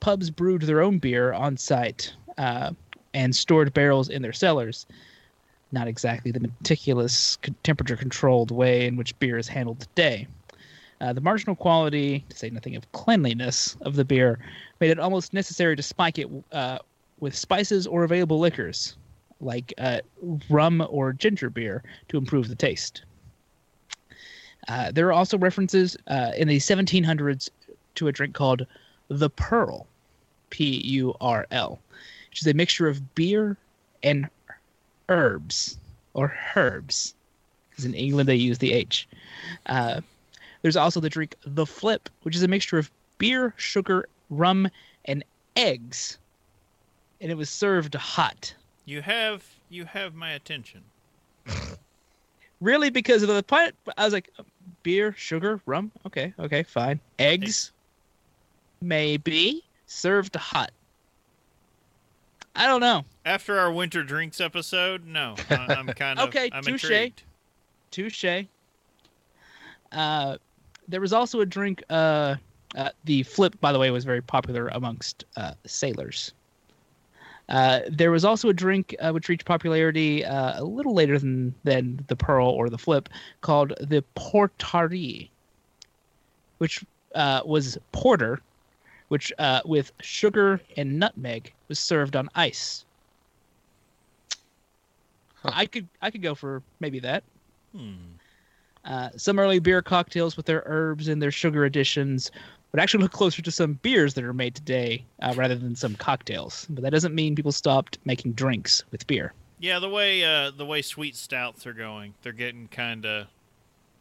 pubs brewed their own beer on site uh, and stored barrels in their cellars not exactly the meticulous temperature controlled way in which beer is handled today. Uh, the marginal quality, to say nothing of cleanliness, of the beer made it almost necessary to spike it uh, with spices or available liquors, like uh, rum or ginger beer, to improve the taste. Uh, there are also references uh, in the 1700s to a drink called the Purl, P U R L, which is a mixture of beer and herbs or herbs because in england they use the h. Uh, there's also the drink the flip which is a mixture of beer sugar rum and eggs. And it was served hot. You have you have my attention. really? Because of the part i was like beer sugar rum? Okay okay fine. Eggs. Maybe. Served hot i don't know After our winter drinks episode, no, I- I'm kind of Okay, I'm touche. intrigued. Touche. Uh, there was also a drink. Uh, uh, the flip, by the way, was very popular amongst uh, sailors. Uh, there was also a drink uh, which reached popularity uh, a little later than, than the purl or the flip, called the porteree, which uh, was porter, which uh, with sugar and nutmeg was served on ice. I could I could go for maybe that. Hmm. Uh, some early beer cocktails with their herbs and their sugar additions would actually look closer to some beers that are made today uh, rather than some cocktails. But that doesn't mean people stopped making drinks with beer. Yeah, the way uh, the way sweet stouts are going, they're getting kind of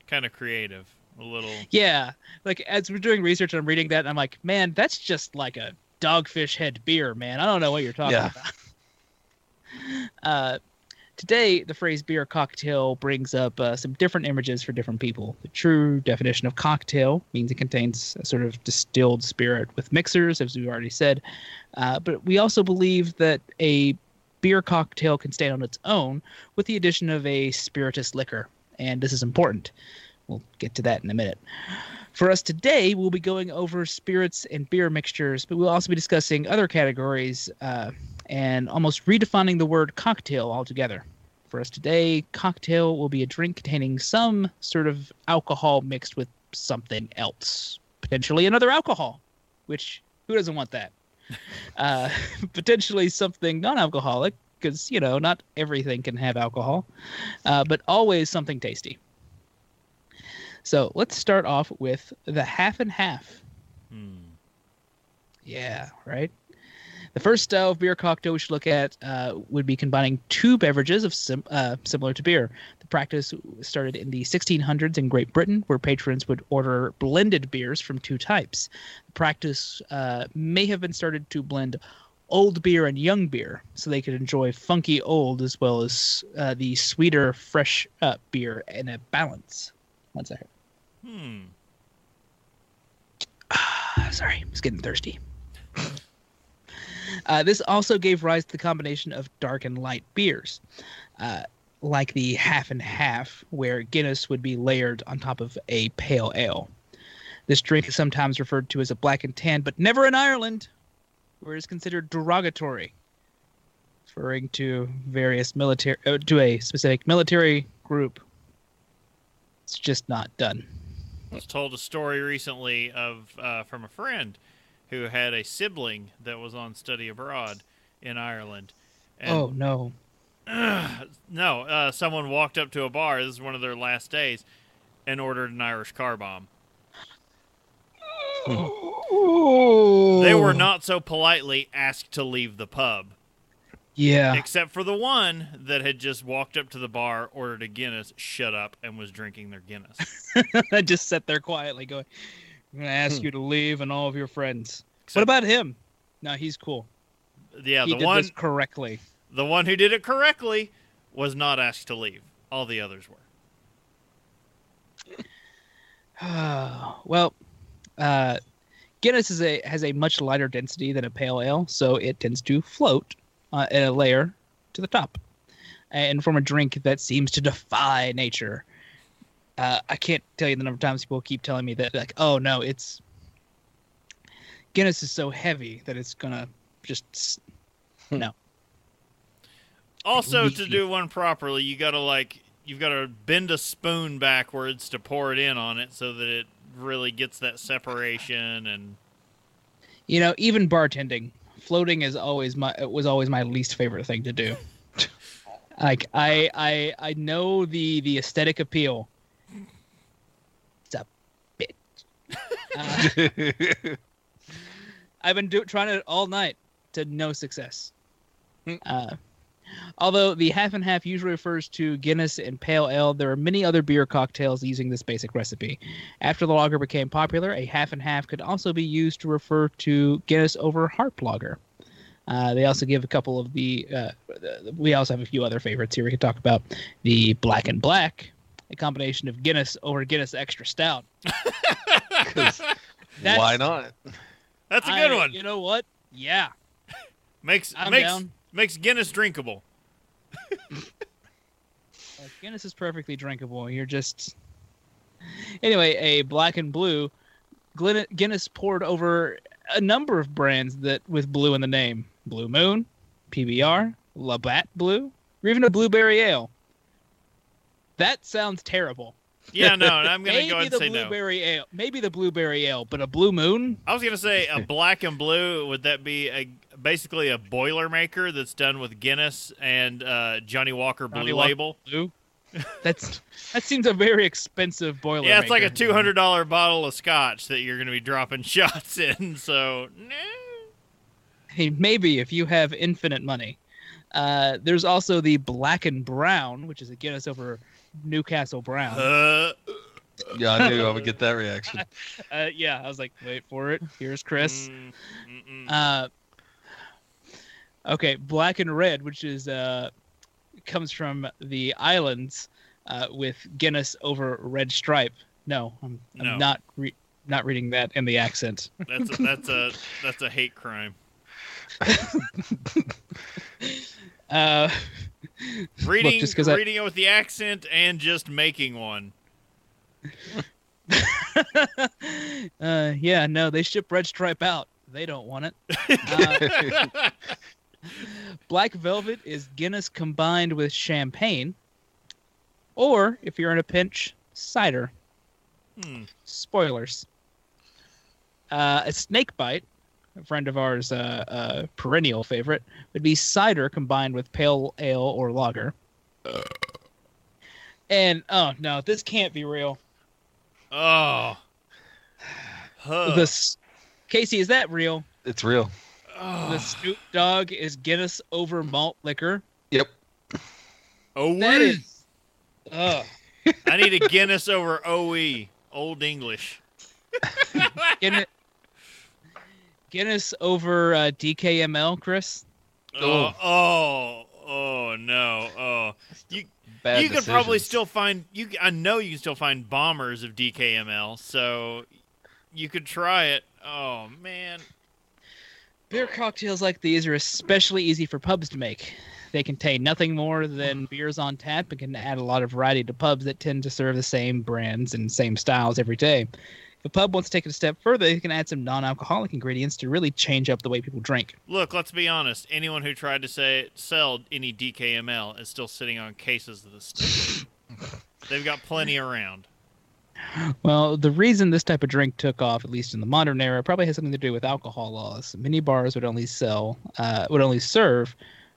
kind of creative. A little. Yeah, like as we're doing research and I'm reading that, and I'm like, man, that's just like a dogfish head beer, man. I don't know what you're talking Yeah. about. uh, today, the phrase beer cocktail brings up uh, some different images for different people. The true definition of cocktail means it contains a sort of distilled spirit with mixers, as we've already said. Uh, but we also believe that a beer cocktail can stand on its own with the addition of a spirituous liquor. And this is important. We'll get to that in a minute. For us today, we'll be going over spirits and beer mixtures, but we'll also be discussing other categories uh, and almost redefining the word cocktail altogether. For us today, cocktail will be a drink containing some sort of alcohol mixed with something else, potentially another alcohol, which who doesn't want that? uh, potentially something non alcoholic, because, you know, not everything can have alcohol, uh, but always something tasty. So let's start off with the half and half. Hmm. Yeah, right. The first style of beer cocktail we should look at uh, would be combining two beverages of sim- uh, similar to beer. The practice started in the 1600s in Great Britain, where patrons would order blended beers from two types. The practice uh, may have been started to blend old beer and young beer, so they could enjoy funky old as well as uh, the sweeter fresh uh, beer in a balance. One second. Hmm. Sorry, I was getting thirsty. Uh, this also gave rise to the combination of dark and light beers, uh, like the half and half, where Guinness would be layered on top of a pale ale. This drink is sometimes referred to as a black and tan, but never in Ireland, where it is considered derogatory, referring to various military uh, to a specific military group. It's just not done. I was told a story recently of uh, from a friend who had a sibling that was on study abroad in Ireland. And oh no! no, uh, someone walked up to a bar. This is one of their last days, and ordered an Irish car bomb. They were not so politely asked to leave the pub, Yeah. except for the one that had just walked up to the bar, ordered a Guinness, shut up, and was drinking their Guinness. I just sat there quietly going, I'm going to ask Hmm. you to leave and all of your friends. Except- what about him? No, he's cool. yeah, he the did one this correctly. the one who did it correctly was not asked to leave. All the others were. well, uh, Guinness is a has a much lighter density than a pale ale, so it tends to float uh, in a layer to the top, and from a drink that seems to defy nature. Uh, I can't tell you the number of times people keep telling me that, like, oh no, it's Guinness is so heavy that it's gonna just no. Also, to do one properly, you gotta like you've got to bend a spoon backwards to pour it in on it so that it really gets that separation and You know, even bartending, floating is always my it was always my least favorite thing to do. like I I I know the the aesthetic appeal. It's a bitch. Uh, I've been do, trying it all night to no success. Hmm. Uh, although the half and half usually refers to Guinness and pale ale, there are many other beer cocktails using this basic recipe. After the lager became popular, a half and half could also be used to refer to Guinness over Harp Lager. Uh, they also give a couple of the. Uh, the- we also have a few other favorites here we could talk about. The Black and Black, a combination of Guinness over Guinness Extra Stout. Why not? that's a good I- one. You know what? Yeah, Makes I'm makes down. Makes Guinness drinkable. Uh, Guinness is perfectly drinkable. You're just. Anyway, a black and blue, Glen- Guinness poured over a number of brands that with blue in the name: Blue Moon, PBR, Labatt Blue, or even a blueberry ale. That sounds terrible. Yeah, no, I'm gonna go and say no. Maybe the blueberry ale, maybe the blueberry ale, but a Blue Moon. I was gonna say a black and blue. Would that be a basically a boilermaker that's done with Guinness and uh, Johnnie Walker Blue Johnnie Walker Label? Blue. That's that seems a very expensive boiler. Yeah, it's like a two hundred dollar bottle of scotch that you're gonna be dropping shots in. So, no. Hey, maybe if you have infinite money. Uh, there's also the Black and Brown, which is a Guinness over Newcastle Brown. Uh, Yeah, I knew I would get that reaction. Uh, yeah, I was like, wait for it. Here's Chris. mm, mm-mm. Uh, okay, Black and Red, which is uh, comes from the islands uh, with Guinness over Red Stripe. No, I'm, I'm No. not re- not reading that in the accent. That's a, that's a that's a hate crime. Uh, Reading just 'cause I- reading it with the accent and just making one. uh, yeah, no, they ship Red Stripe out. They don't want it. Uh, Black Velvet is Guinness combined with champagne, or if you're in a pinch, cider. Hmm. Spoilers. Uh, a snake bite, a friend of ours, uh, uh, perennial favorite, would be cider combined with pale ale or lager. And oh no, this can't be real. Oh. Huh. This Casey, is that real? It's real. Oh. The Snoop Dogg is Guinness over malt liquor. Yep. Oh, That wee. Ugh. I need a Guinness over OE, Old English. Guinness, Guinness over uh, DKML, Chris. Oh, oh, oh no. Oh, you Bad you could probably still find you. I know you can still find bombers of DKML, so you could try it. Oh man. Beer cocktails like these are especially easy for pubs to make. They contain nothing more than beers on tap and can add a lot of variety to pubs that tend to serve the same brands and same styles every day. If a pub wants to take it a step further, they can add some non-alcoholic ingredients to really change up the way people drink. Look, let's be honest. Anyone who tried to say sell any DKML is still sitting on cases of this stuff. They've got plenty around. Well, the reason this type of drink took off, at least in the modern era, probably has something to do with alcohol laws. Many bars would only sell, uh, would only serve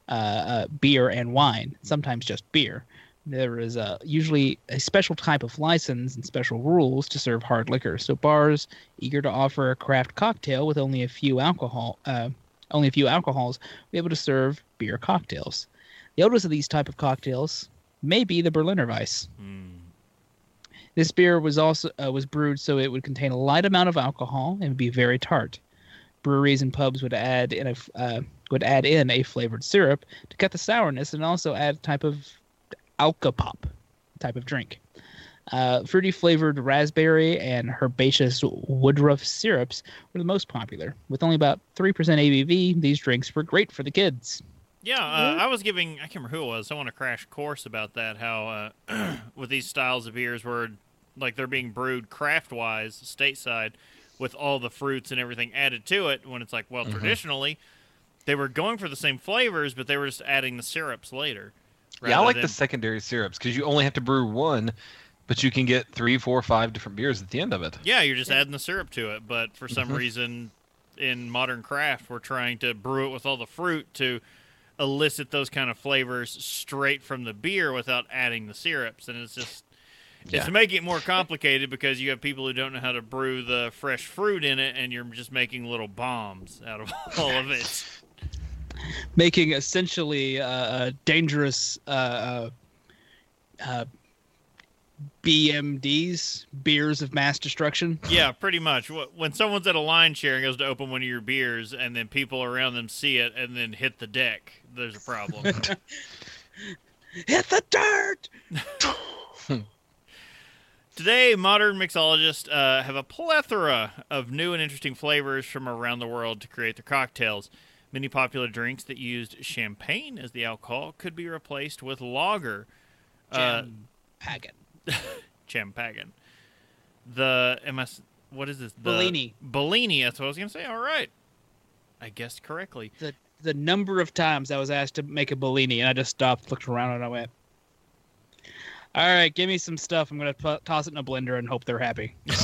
uh, uh, beer and wine, sometimes just beer. There is uh, usually a special type of license and special rules to serve hard liquor. So bars eager to offer a craft cocktail with only a few alcohol, uh, only a few alcohols, be able to serve beer cocktails. The oldest of these type of cocktails may be the Berliner Weiss. Hmm. This beer was also uh, was brewed so it would contain a light amount of alcohol and be very tart. Breweries and pubs would add in a f- uh, would add in a flavored syrup to cut the sourness and also add a type of alcopop type of drink. Uh, fruity flavored raspberry and herbaceous woodruff syrups were the most popular. With only about 3% ABV, these drinks were great for the kids. Yeah, uh, I was giving. I can't remember who it was, I want a crash course about that. How uh, with these styles of beers, where like they're being brewed craft wise, stateside, with all the fruits and everything added to it. When it's like, well, mm-hmm. traditionally, they were going for the same flavors, but they were just adding the syrups later. Yeah, I like than- the secondary syrups because you only have to brew one, but you can get three, four, five different beers at the end of it. Yeah, you're just adding the syrup to it. But for some mm-hmm. reason, in modern craft, we're trying to brew it with all the fruit to elicit those kind of flavors straight from the beer without adding the syrups. And it's just Yeah. it's making it more complicated because you have people who don't know how to brew the fresh fruit in it, and you're just making little bombs out of all of it. making essentially uh, uh, dangerous uh, uh, uh, BMDs, beers of mass destruction. Yeah, pretty much. When someone's at a line share and goes to open one of your beers, and then people around them see it and then hit the deck, there's a problem. Hit the dirt. Today, modern mixologists uh, have a plethora of new and interesting flavors from around the world to create their cocktails. Many popular drinks that used champagne as the alcohol could be replaced with lager, uh, Pagan. champagne. The am I, s- what is this? The, Bellini. Bellini. That's what I was gonna say. All right, I guessed correctly. The the number of times I was asked to make a Bellini, and I just stopped, looked around, and I went, "All right, give me some stuff. I'm gonna p- toss it in a blender and hope they're happy."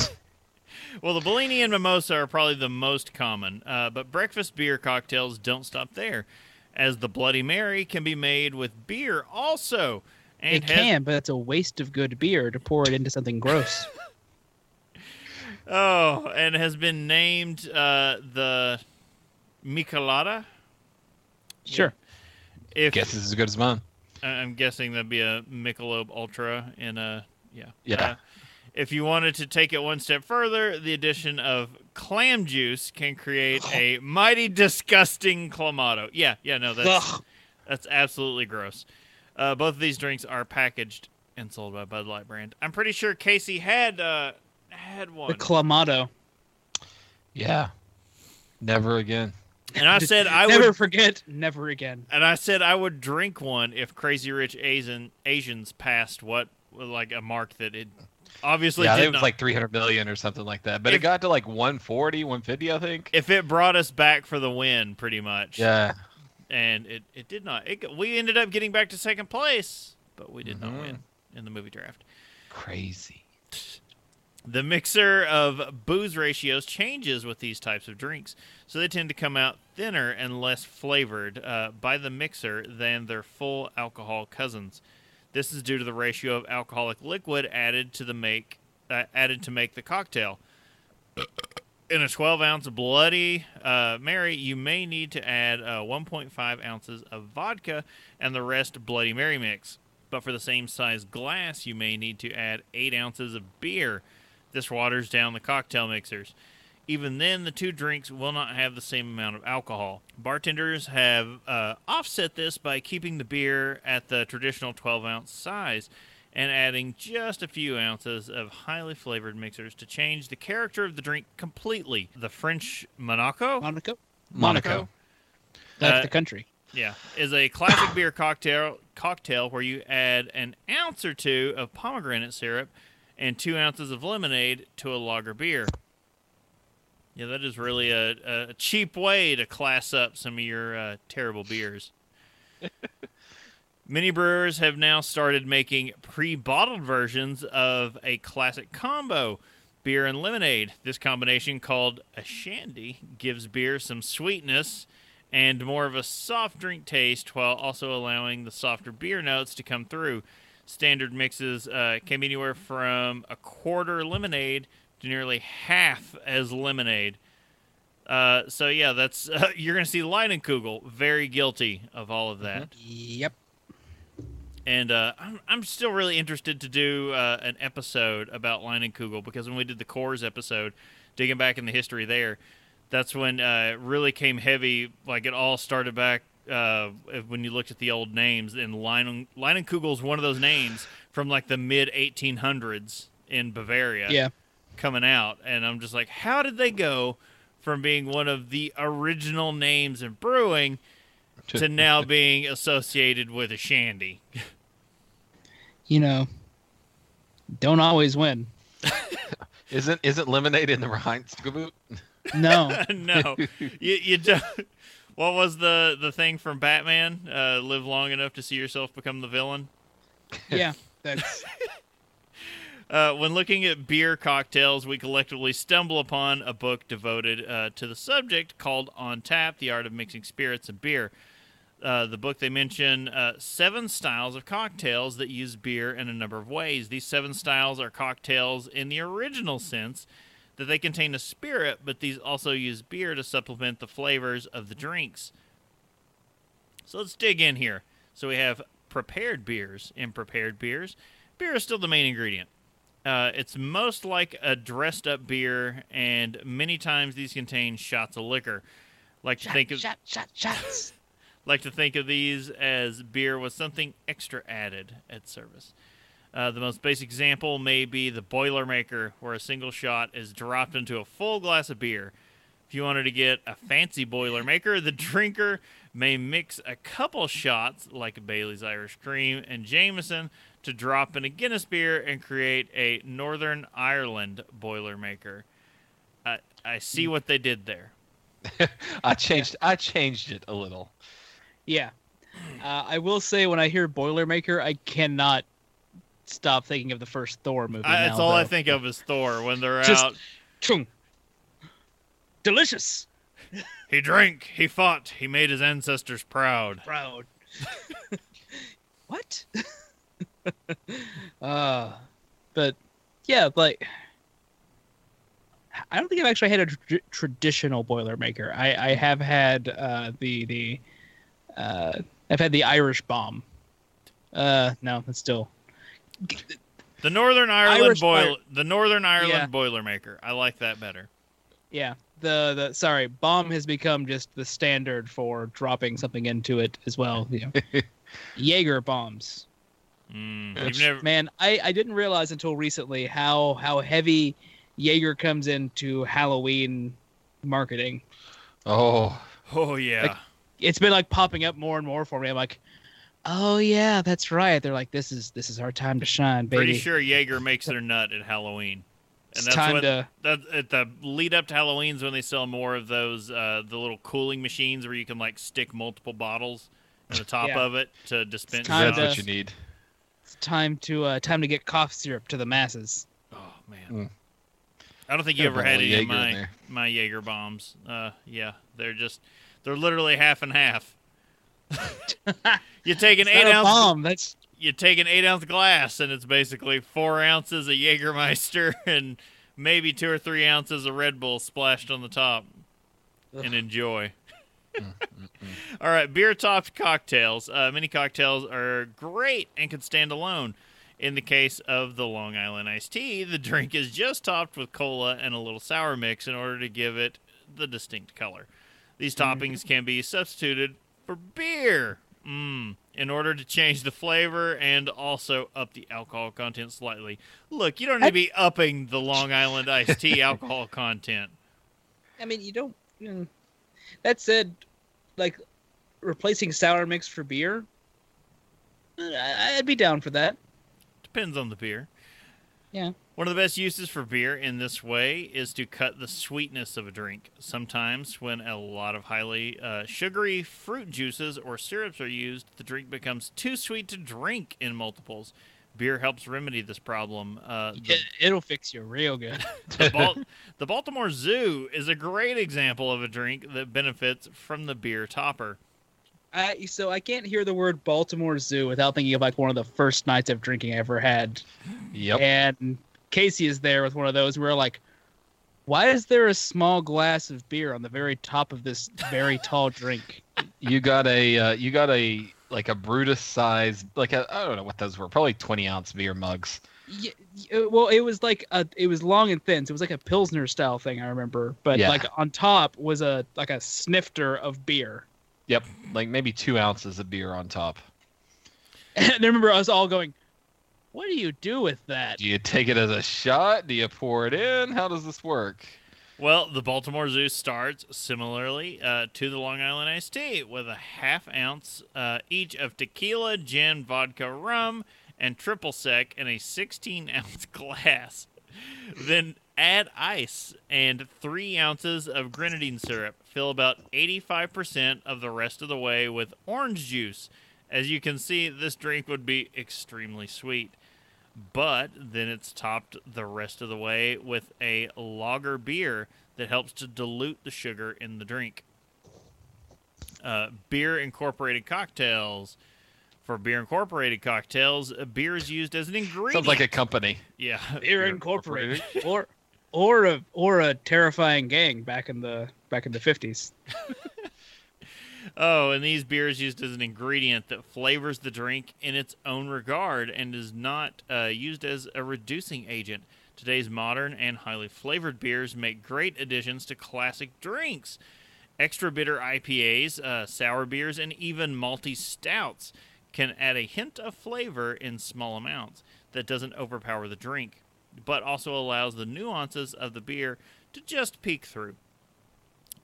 Well, the Bellini and Mimosa are probably the most common, uh, but breakfast beer cocktails don't stop there, as the Bloody Mary can be made with beer also. And it has- can, but it's a waste of good beer to pour it into something gross. Oh, and has been named uh, the Michelada. sure. If Guess this is as good as mine. I'm guessing that'd be a Michelob Ultra in a yeah. Yeah. Uh, if you wanted to take it one step further, the addition of clam juice can create a mighty disgusting clamato. Yeah, yeah, no, that's Ugh. that's absolutely gross. Uh, both of these drinks are packaged and sold by Bud Light brand. I'm pretty sure Casey had uh, had one, The Clamato. Yeah. Never again. And I said I would never would forget, never again. And I said I would drink one if Crazy Rich Asian Asians passed what like a mark that it obviously yeah, did it was not. like 300 million or something like that. But If- it got to like 140, 150, I think. if it brought us back for the win, pretty much. yeah. And it, it did not. It, we ended up getting back to second place, but we did not Mhm. win in the movie draft. Crazy. The mixer of booze ratios changes with these types of drinks, so they tend to come out thinner and less flavored uh, by the mixer than their full alcohol cousins. This is due to the ratio of alcoholic liquid added to the make uh, added to make the cocktail. In a 12 ounce Bloody uh, Mary, you may need to add uh, 1.5 ounces of vodka and the rest Bloody Mary mix. But for the same size glass, you may need to add 8 ounces of beer. This waters down the cocktail mixers. Even then, the two drinks will not have the same amount of alcohol. Bartenders have uh, offset this by keeping the beer at the traditional 12 ounce size and adding just a few ounces of highly flavored mixers to change the character of the drink completely. The French Monaco, Monaco. Monaco. That's Uh, the country. yeah, is a classic beer cocktail cocktail where you add an ounce or two of pomegranate syrup and two ounces of lemonade to a lager beer. Yeah, that is really a, a cheap way to class up some of your uh, terrible beers. Many brewers have now started making pre-bottled versions of a classic combo, beer and lemonade. This combination, called a shandy, gives beer some sweetness and more of a soft drink taste while also allowing the softer beer notes to come through. Standard mixes uh, can be anywhere from a quarter lemonade to nearly half as lemonade. Uh, so yeah, that's uh, you're gonna see Leinenkugel very guilty of all of that Yep. and uh, I'm, I'm still really interested to do uh, an episode about Leinenkugel because when we did the Coors episode, digging back in the history there, that's when uh, it really came heavy. Like it all started back uh, when you looked at the old names, and Leinen, Leinenkugel is one of those names from like the mid 1800s in Bavaria Yeah. coming out, and I'm just like, how did they go from being one of the original names in brewing to now being associated with a shandy? You know, don't always win. Isn't isn't lemonade in the Reinskaboot? No. no, you you don't. What was the the thing from Batman? Uh, live long enough to see yourself become the villain. yeah. That's Uh, when looking at beer cocktails, we collectively stumble upon a book devoted uh, to the subject called On Tap The Art of Mixing Spirits and Beer. Uh, the book they mention uh, seven styles of cocktails that use beer in a number of ways. These seven styles are cocktails in the original sense that they contain a spirit, but these also use beer to supplement the flavors of the drinks. So let's dig in here. So we have prepared beers. In prepared beers, beer is still the main ingredient. Uh, it's most like a dressed up beer, and many times these contain shots of liquor. Like to think of shot, shot, shots. like to think of these as beer with something extra added at service. Uh, the most basic example may be the Boilermaker, where a single shot is dropped into a full glass of beer. If you wanted to get a fancy Boilermaker, the drinker may mix a couple shots, like Bailey's Irish Cream and Jameson, to drop in a Guinness beer and create a Northern Ireland Boilermaker. I, I see what they did there. I changed I changed it a little. Yeah. Uh, I will say when I hear Boilermaker, I cannot stop thinking of the first Thor movie. I, that's now, all I think of is Thor when they're Just- out. Chung. Delicious. He drank, he fought, he made his ancestors proud. Proud. what? uh, but yeah, like I don't think I've actually had a tr- traditional Boilermaker. I I have had uh, the the uh, I've had the Irish bomb. Uh, no, that's still The Northern Ireland Irish boil, fire- the Northern Ireland Yeah. Boilermaker. I like that better. Yeah, the the sorry, bomb has become just the standard for dropping something into it as well. Yeah. know, Jaeger bombs. Mm, Which, never, man, I I didn't realize until recently how how heavy Jaeger comes into Halloween marketing. Oh, oh yeah, like- It's been like popping up more and more for me. I'm like, oh yeah, that's right. They're like, this is this is our time to shine, baby. pretty sure Jaeger makes their nut at Halloween, and it's that's time what to. that at the lead up to Halloween's when they sell more of those uh, the little cooling machines where you can like stick multiple bottles in the top Yeah. of it to dispense. time that's to- what you need. It's time to uh, time to get cough syrup to the masses. Oh man. Mm. I don't think you Got a ever had any of Jaeger in my my Jaeger bombs. Uh, yeah, they're just they're literally half and half. you take an eight ounce bomb. That's you take an eight ounce glass and it's basically four ounces of Jägermeister and maybe two or three ounces of Red Bull splashed on the top. And enjoy. All right, beer topped cocktails. Uh, many cocktails are great and can stand alone. In the case of the Long Island iced tea, the drink is just topped with cola and a little sour mix in order to give it the distinct color. These toppings can be substituted for beer mm, in order to change the flavor and also up the alcohol content slightly. Look, you don't need to be upping the Long Island iced tea alcohol content. I mean, you don't. You know, that said, like replacing sour mix for beer, uh, I- I'd be down for that. Depends on the beer. Yeah. One of the best uses for beer in this way is to cut the sweetness of a drink. Sometimes, when a lot of highly uh, sugary fruit juices or syrups are used, the drink becomes too sweet to drink in multiples. Beer helps remedy this problem. Uh, the, It, it'll fix you real good. the, Bal- the Baltimore Zoo is a great example of a drink that benefits from the beer topper. I so I can't hear the word Baltimore Zoo without thinking of like one of the first nights of drinking I ever had. Yep. And Casey is there with one of those. Where like, why is there a small glass of beer on the very top of this very tall drink? you got a uh, you got a like a Brutus size like a I don't know what those were probably twenty ounce beer mugs. Yeah, well, it was like a, it was long and thin, so it was like a pilsner style thing. I remember, but Yeah. like on top was a like a snifter of beer. Yep, like maybe two ounces of beer on top. And I remember us all going, "What do you do with that?" Do you take it as a shot? Do you pour it in? How does this work? Well, the Baltimore Zoo starts similarly uh, to the Long Island iced tea with a half ounce uh, each of tequila, gin, vodka, rum, and triple sec in a 16 ounce glass. then add ice and three ounces of grenadine syrup. Fill about 85% of the rest of the way with orange juice. As you can see, this drink would be extremely sweet but then it's topped the rest of the way with a lager beer that helps to dilute the sugar in the drink. Uh, beer incorporated cocktails. For beer incorporated cocktails, uh, beer is used as an ingredient. Sounds like a company. yeah. Beer Incorporated, or or a or a terrifying gang back in the back in the fifties. Oh, and these beers used as an ingredient that flavors the drink in its own regard and is not uh, used as a reducing agent. Today's modern and highly flavored beers make great additions to classic drinks. Extra bitter IPAs, uh, sour beers, and even malty stouts can add a hint of flavor in small amounts that doesn't overpower the drink, but also allows the nuances of the beer to just peek through.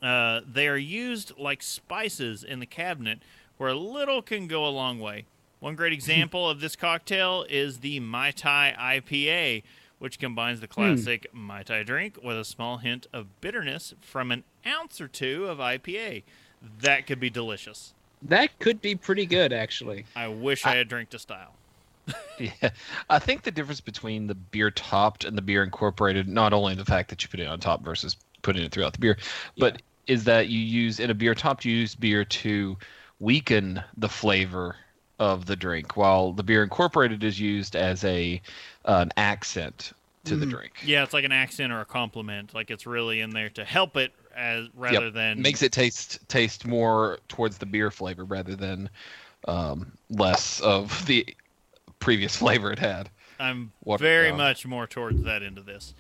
Uh, they are used like spices in the cabinet, where a little can go a long way. One great example of this cocktail is the Mai Tai IPA, which combines the classic Mai Tai drink with a small hint of bitterness from an ounce or two of IPA. That could be delicious. That could be pretty good, actually. I wish I had drank to style. Yeah, I think the difference between the beer topped and the beer incorporated, not only the fact that you put it on top versus putting it throughout the beer, but is that you use in a beer topped, you use beer to weaken the flavor of the drink, while the beer incorporated is used as a an accent to the Mhm. drink. Yeah, it's like an accent or a compliment. Like it's really in there to help it as rather Yep. than makes it taste taste more towards the beer flavor rather than um, less of the previous flavor it had. I'm very down. much more towards that end of this.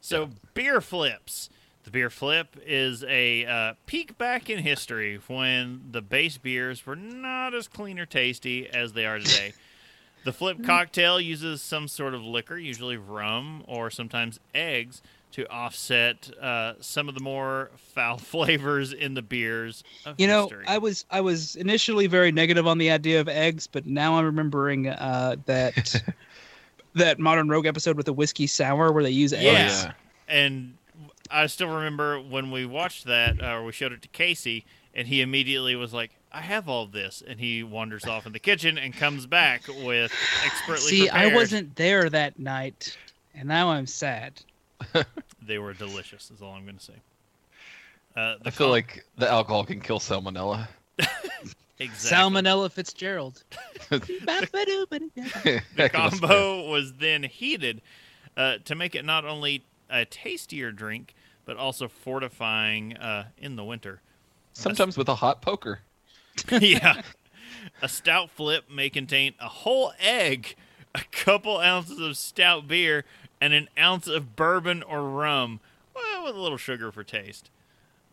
So beer flips. The beer flip is a uh, peek back in history when the base beers were not as clean or tasty as they are today. the flip cocktail uses some sort of liquor, usually rum or sometimes eggs, to offset uh, some of the more foul flavors in the beers of You know, history. I was I was initially very negative on the idea of eggs, but now I'm remembering uh, that that Modern Rogue episode with the whiskey sour where they use eggs. Yeah. and I still remember when we watched that, uh, or we showed it to Casey, and he immediately was like, "I have all this," and he wanders off in the kitchen and comes back with expertly See, I wasn't there that night, and now I'm sad. They were delicious. Is all I'm going to say. Uh, I feel com- like the alcohol can kill salmonella. exactly. Salmonella Fitzgerald. The Heck of a spin. combo was then heated uh, to make it not only a tastier drink, but also fortifying uh, in the winter. Sometimes with a hot poker. yeah. A stout flip may contain a whole egg a couple ounces of stout beer, and an ounce of bourbon or rum, well, with a little sugar for taste.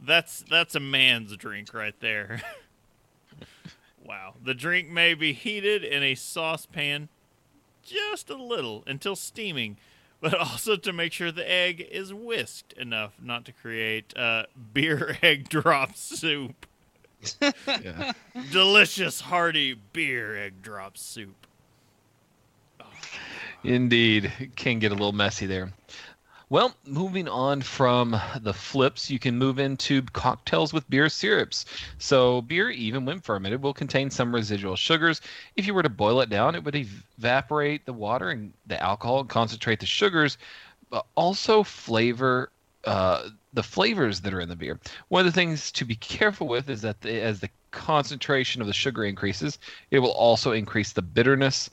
That's that's a man's drink right there. wow. The drink may be heated in a saucepan just a little until steaming, but also to make sure the egg is whisked enough not to create uh, beer egg drop soup. Yeah. Delicious, hearty beer egg drop soup. Indeed, can get a little messy there. Well, moving on from the flips, you can move into cocktails with beer syrups. So, beer, even when fermented, will contain some residual sugars. If you were to boil it down, it would evaporate the water and the alcohol and concentrate the sugars, but also flavor uh, the flavors that are in the beer. One of the things to be careful with is that the, as the concentration of the sugar increases, it will also increase the bitterness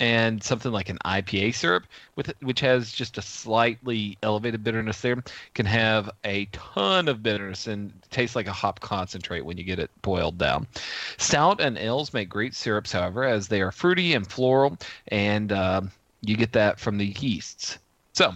and something like an IPA syrup, with which has just a slightly elevated bitterness there, can have a ton of bitterness and tastes like a hop concentrate when you get it boiled down. Stout and ales make great syrups, however, as they are fruity and floral, and uh, you get that from the yeasts. So.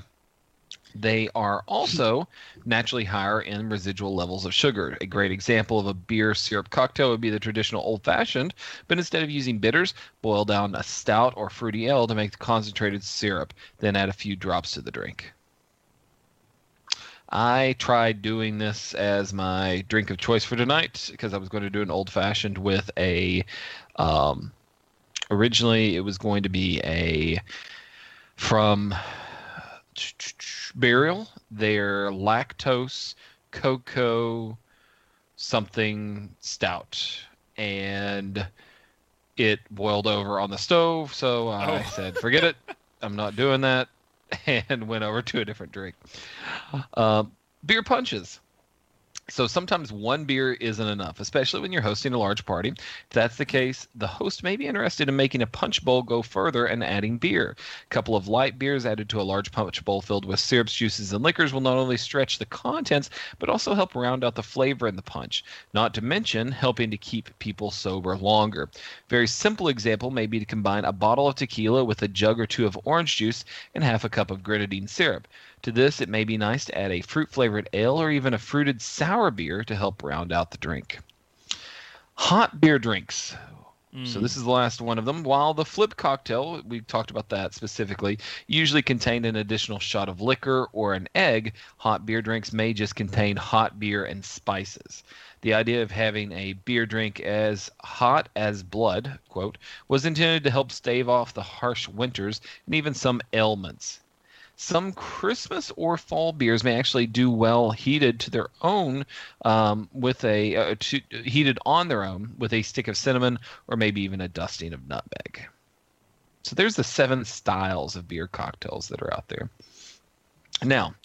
They are also naturally higher in residual levels of sugar. A great example of a beer syrup cocktail would be the traditional old fashioned, but instead of using bitters, boil down a stout or fruity ale to make the concentrated syrup, then add a few drops to the drink. I tried doing this as my drink of choice for tonight because I was going to do an old fashioned with a. Um, originally, it was going to be a from burial. They're lactose cocoa something stout, and it boiled over on the stove. So I Oh. said, "Forget it. I'm not doing that," and went over to a different drink. Um, beer punches. So sometimes one beer isn't enough, especially when you're hosting a large party. If that's the case, the host may be interested in making a punch bowl go further and adding beer. A couple of light beers added to a large punch bowl filled with syrups, juices, and liquors will not only stretch the contents, but also help round out the flavor in the punch, not to mention helping to keep people sober longer. Very simple example may be to combine a bottle of tequila with a jug or two of orange juice and half a cup of grenadine syrup. To this, it may be nice to add a fruit flavored ale or even a fruited sour beer to help round out the drink. Hot beer drinks. So hmm. this is the last one of them. While the flip cocktail, we talked about that specifically, usually contained an additional shot of liquor or an egg, hot beer drinks may just contain hot beer and spices. The idea of having a beer drink as hot as blood, quote, was intended to help stave off the harsh winters and even some ailments. Some Christmas or fall beers may actually do well heated to their own um, with a uh, to, heated on their own with a stick of cinnamon or maybe even a dusting of nutmeg. So there's the seven styles of beer cocktails that are out there. Now,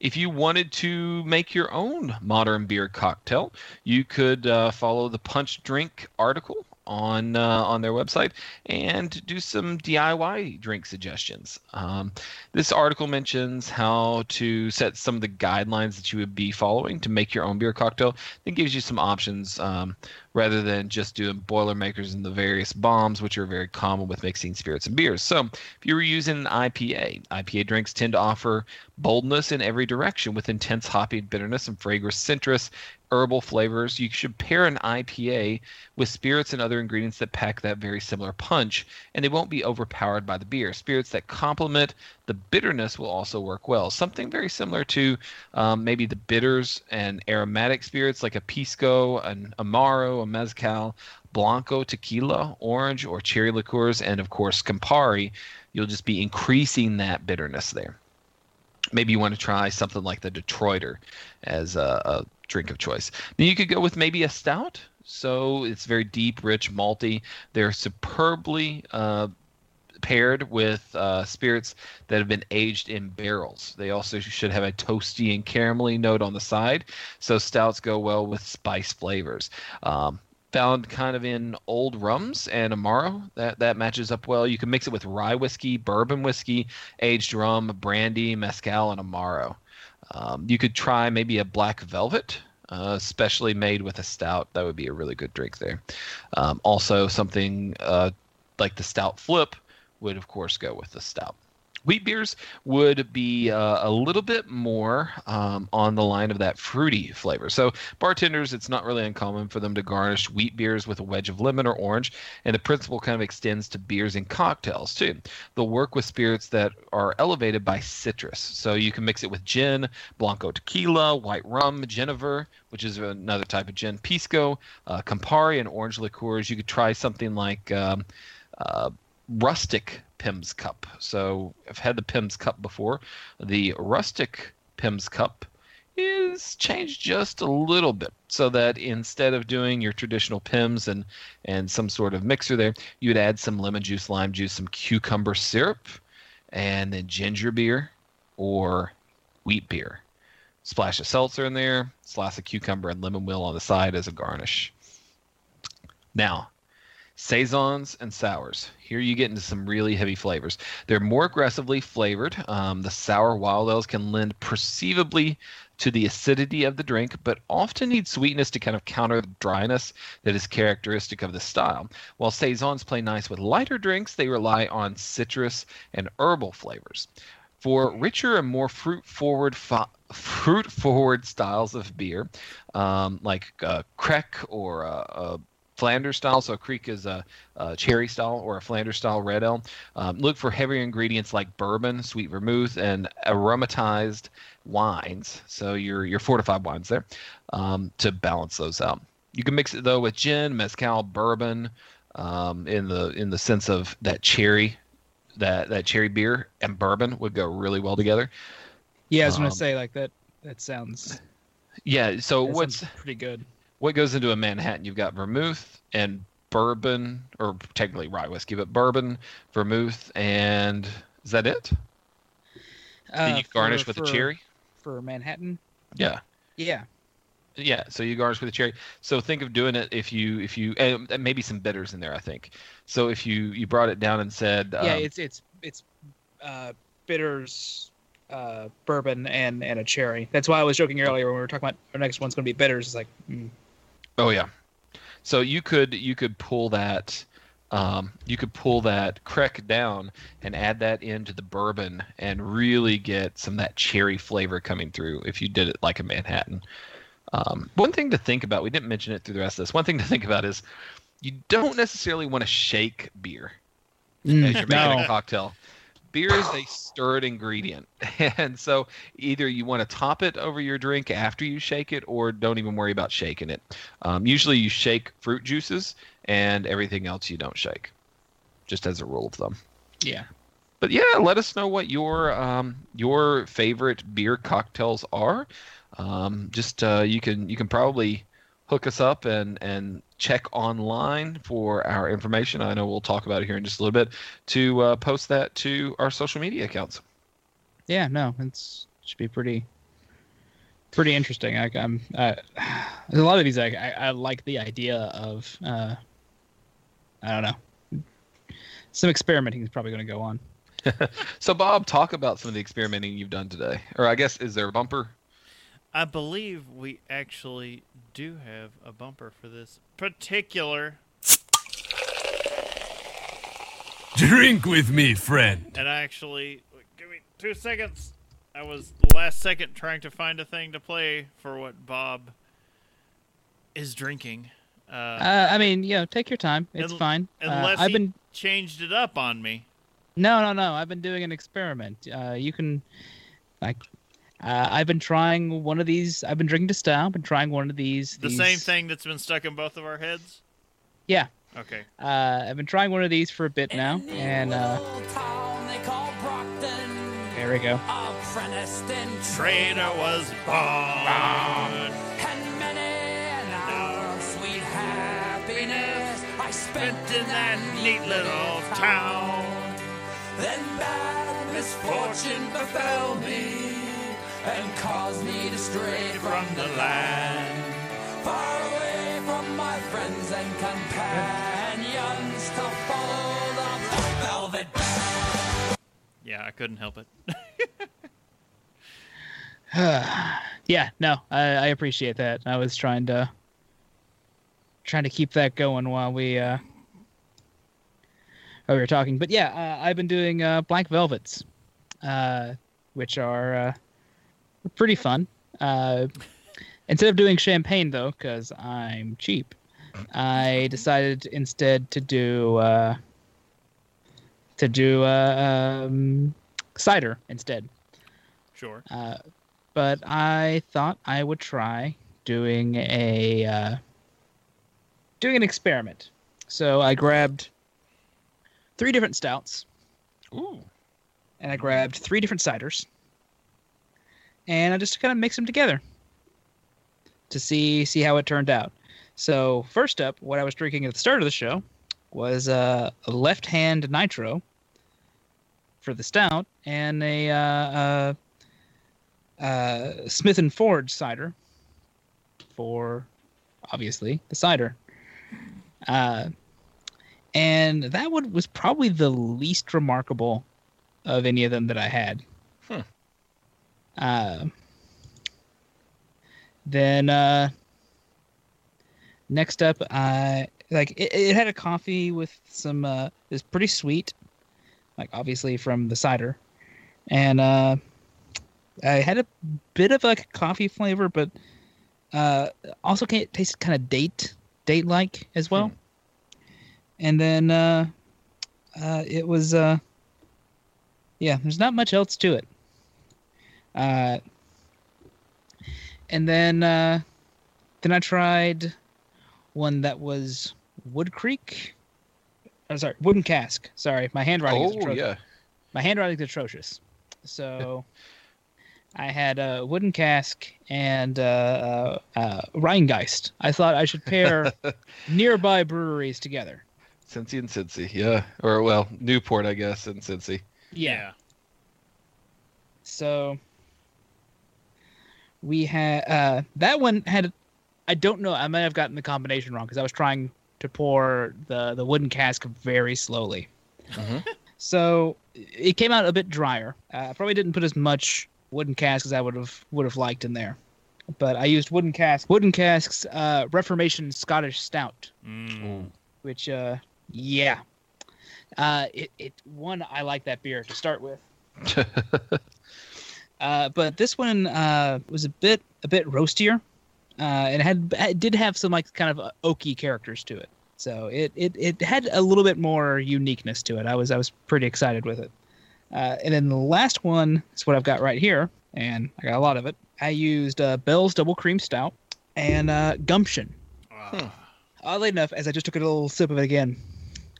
if you wanted to make your own modern beer cocktail, you could uh, follow the Punch Drink article on uh, on their website and do some DIY drink suggestions. Um, this article mentions how to set some of the guidelines that you would be following to make your own beer cocktail. It gives you some options um, rather than just doing Boilermakers and the various bombs, which are very common with mixing spirits and beers. So, if you were using an IPA, IPA drinks tend to offer boldness in every direction with intense hoppy bitterness and fragrant citrus herbal flavors. You should pair an IPA with spirits and other ingredients that pack that very similar punch, and they won't be overpowered by the beer. Spirits that complement the bitterness will also work well. Something very similar to um, maybe the bitters and aromatic spirits like a pisco, an amaro, a mezcal, blanco, tequila, orange, or cherry liqueurs, and of course Campari. You'll just be increasing that bitterness there maybe you want to try something like the Detroiter as a, a drink of choice. Then you could go with maybe a stout. So it's very deep, rich, malty. They're superbly uh, paired with uh, spirits that have been aged in barrels. They also should have a toasty and caramelly note on the side. So stouts go well with spice flavors. Um, found kind of in old rums and amaro. That that matches up well. You can mix it with rye whiskey bourbon whiskey aged rum brandy mezcal and amaro. Um, you could try maybe a black velvet uh, especially made with a stout. That would be a really good drink there. Um, also something uh, like the stout flip would of course go with the stout. Wheat beers would be uh, a little bit more um, on the line of that fruity flavor. So, bartenders, it's not really uncommon for them to garnish wheat beers with a wedge of lemon or orange, and the principle kind of extends to beers and cocktails too. They'll work with spirits that are elevated by citrus. So, you can mix it with gin, Blanco tequila, white rum, Genever, which is another type of gin, Pisco, uh, Campari, and orange liqueurs. You could try something like um, uh, rustic Pimm's Cup. So I've had the Pimm's Cup before. The rustic Pimm's Cup is changed just a little bit so that instead of doing your traditional Pimm's and and some sort of mixer there, you would add some lemon juice, lime juice, some cucumber syrup, and then ginger beer or wheat beer. Splash of seltzer in there, slice of cucumber and lemon wheel on the side as a garnish. Now, saisons and sours. Here you get into some really heavy flavors. They're more aggressively flavored. Um, the sour wild ales can lend perceivably to the acidity of the drink, but often need sweetness to kind of counter the dryness that is characteristic of the style. While saisons play nice with lighter drinks, they rely on citrus and herbal flavors. For richer and more fruit forward fa- fruit forward styles of beer, um, like uh, Kriek or uh, uh, Flanders style. So Kriek is a, a, cherry style or a Flanders style red ale. Um, look for heavier ingredients like bourbon, sweet vermouth, and aromatized wines. So your your fortified wines there um, to balance those out. You can mix it though with gin, mezcal, bourbon, um, in the in the sense of that cherry, that that cherry beer and bourbon would go really well together. Yeah, I was gonna Um, say like that. That sounds. Yeah. So that what's sounds pretty good? What goes into a Manhattan? You've got vermouth and bourbon, or technically rye whiskey, but bourbon, vermouth, and is that it? Then Uh, you garnish for- with for, a cherry. for Manhattan. Yeah, Yeah. yeah. So you garnish with a cherry. So think of doing it if you if you and and maybe some bitters in there. I think. So if you you brought it down and said, yeah, um, it's it's it's uh, bitters, uh, bourbon, and and a cherry. That's why I was joking earlier when we were talking about our next one's going to be bitters. It's like, mm, Oh yeah. So you could you could pull that um, you could pull that Kriek down and add that into the bourbon and really get some of that cherry flavor coming through if you did it like a Manhattan. Um, one thing to think about, we didn't mention it through the rest of this. One thing to think about is you don't necessarily want to shake beer as you're making a no, cocktail. Beer is a stirred ingredient, and so either you want to top it over your drink after you shake it, or don't even worry about shaking it. Um, usually, you shake fruit juices, and everything else you don't shake, just as a rule of thumb. yeah, But yeah, let us know what your um, your favorite beer cocktails are. Um, just uh, you can you can probably hook us up and and check online for our information. I know we'll talk about it here in just a little bit to uh, post that to our social media accounts. yeah, no, it's should be pretty pretty interesting. I, I'm uh, a lot of these. I, I I like the idea of uh, I don't know. Some experimenting is probably going to go on. So Bob, talk about some of the experimenting you've done today, or I guess is there a bumper? I believe we actually do have a bumper for this particular, Drink with me, friend. and I actually give me two seconds. I was last second trying to find a thing to play for what Bob is drinking. Uh, Uh, I mean, you know, take your time. It's Un- fine. Uh, unless I've he been changed it up on me. No, no, no. I've been doing an experiment. Uh, you can, like, uh, I've been trying one of these. I've been drinking to style. I've been trying one of these. The these- same thing that's been stuck in both of our heads. Yeah. Okay. Uh, I've been trying one of these for a bit now, and uh, there we go. Trader was born. And many an hour sweet happiness I spent in that neat little town. Then bad misfortune befell me and caused me to stray From the land. far away from my friends and companions to follow the black velvet Yeah, I couldn't help it. yeah, no, I, I appreciate that. I was trying to trying to keep that going while we uh, while we were talking. But yeah, uh, I've been doing uh, black velvets, uh, which are uh, pretty fun. Uh, instead of doing champagne though, because I'm cheap, I decided instead to do uh, to do uh, um, cider instead. Sure. Uh, but I thought I would try doing a uh, doing an experiment. So I grabbed three different stouts Ooh. and I grabbed three different ciders, and I just kind of mix them together to see see how it turned out. So first up, what I was drinking at the start of the show was uh, a left hand nitro for the stout and a uh, uh, uh, Smith and Forge cider for obviously the cider. Uh, and that one was probably the least remarkable of any of them that I had. Hmm. Uh, then uh, next up, I like it, it had a coffee with some. Uh, it was pretty sweet, like obviously from the cider, and uh, I had a bit of like a coffee flavor, but uh, also can taste kind of date date like as well. And then uh, uh, it was uh, yeah, there's not much else to it. Uh, and then uh, then I tried one that was Wood Creek. I'm sorry, Wooden Cask. Sorry, my handwriting is Oh atrocious. yeah. My handwriting's atrocious. So I had a wooden cask and uh, uh, uh, Rhinegeist. I thought I should pair nearby breweries together. Cincy and Cincy, yeah. Or well, Newport, I guess, and Cincy. Yeah. So we had uh, that one had. I don't know. I might have gotten the combination wrong because I was trying to pour the the wooden cask very slowly. Mhm. So it came out a bit drier. Uh, I probably didn't put as much wooden cask as I would have would have liked in there, but I used wooden cask. Wooden casks uh, Reformation Scottish Stout Mm. which uh yeah uh it, it one i like that beer to start with uh but this one uh was a bit a bit roastier. Uh and it had it did have some like kind of uh, oaky characters to it. So it it it had a little bit more uniqueness to it. I was i was pretty excited with it. Uh and then the last one is what i've got right here. And i got a lot of it. I used uh bell's double cream stout and uh gumption. Ah. Oddly enough, as I just took a little sip of it again,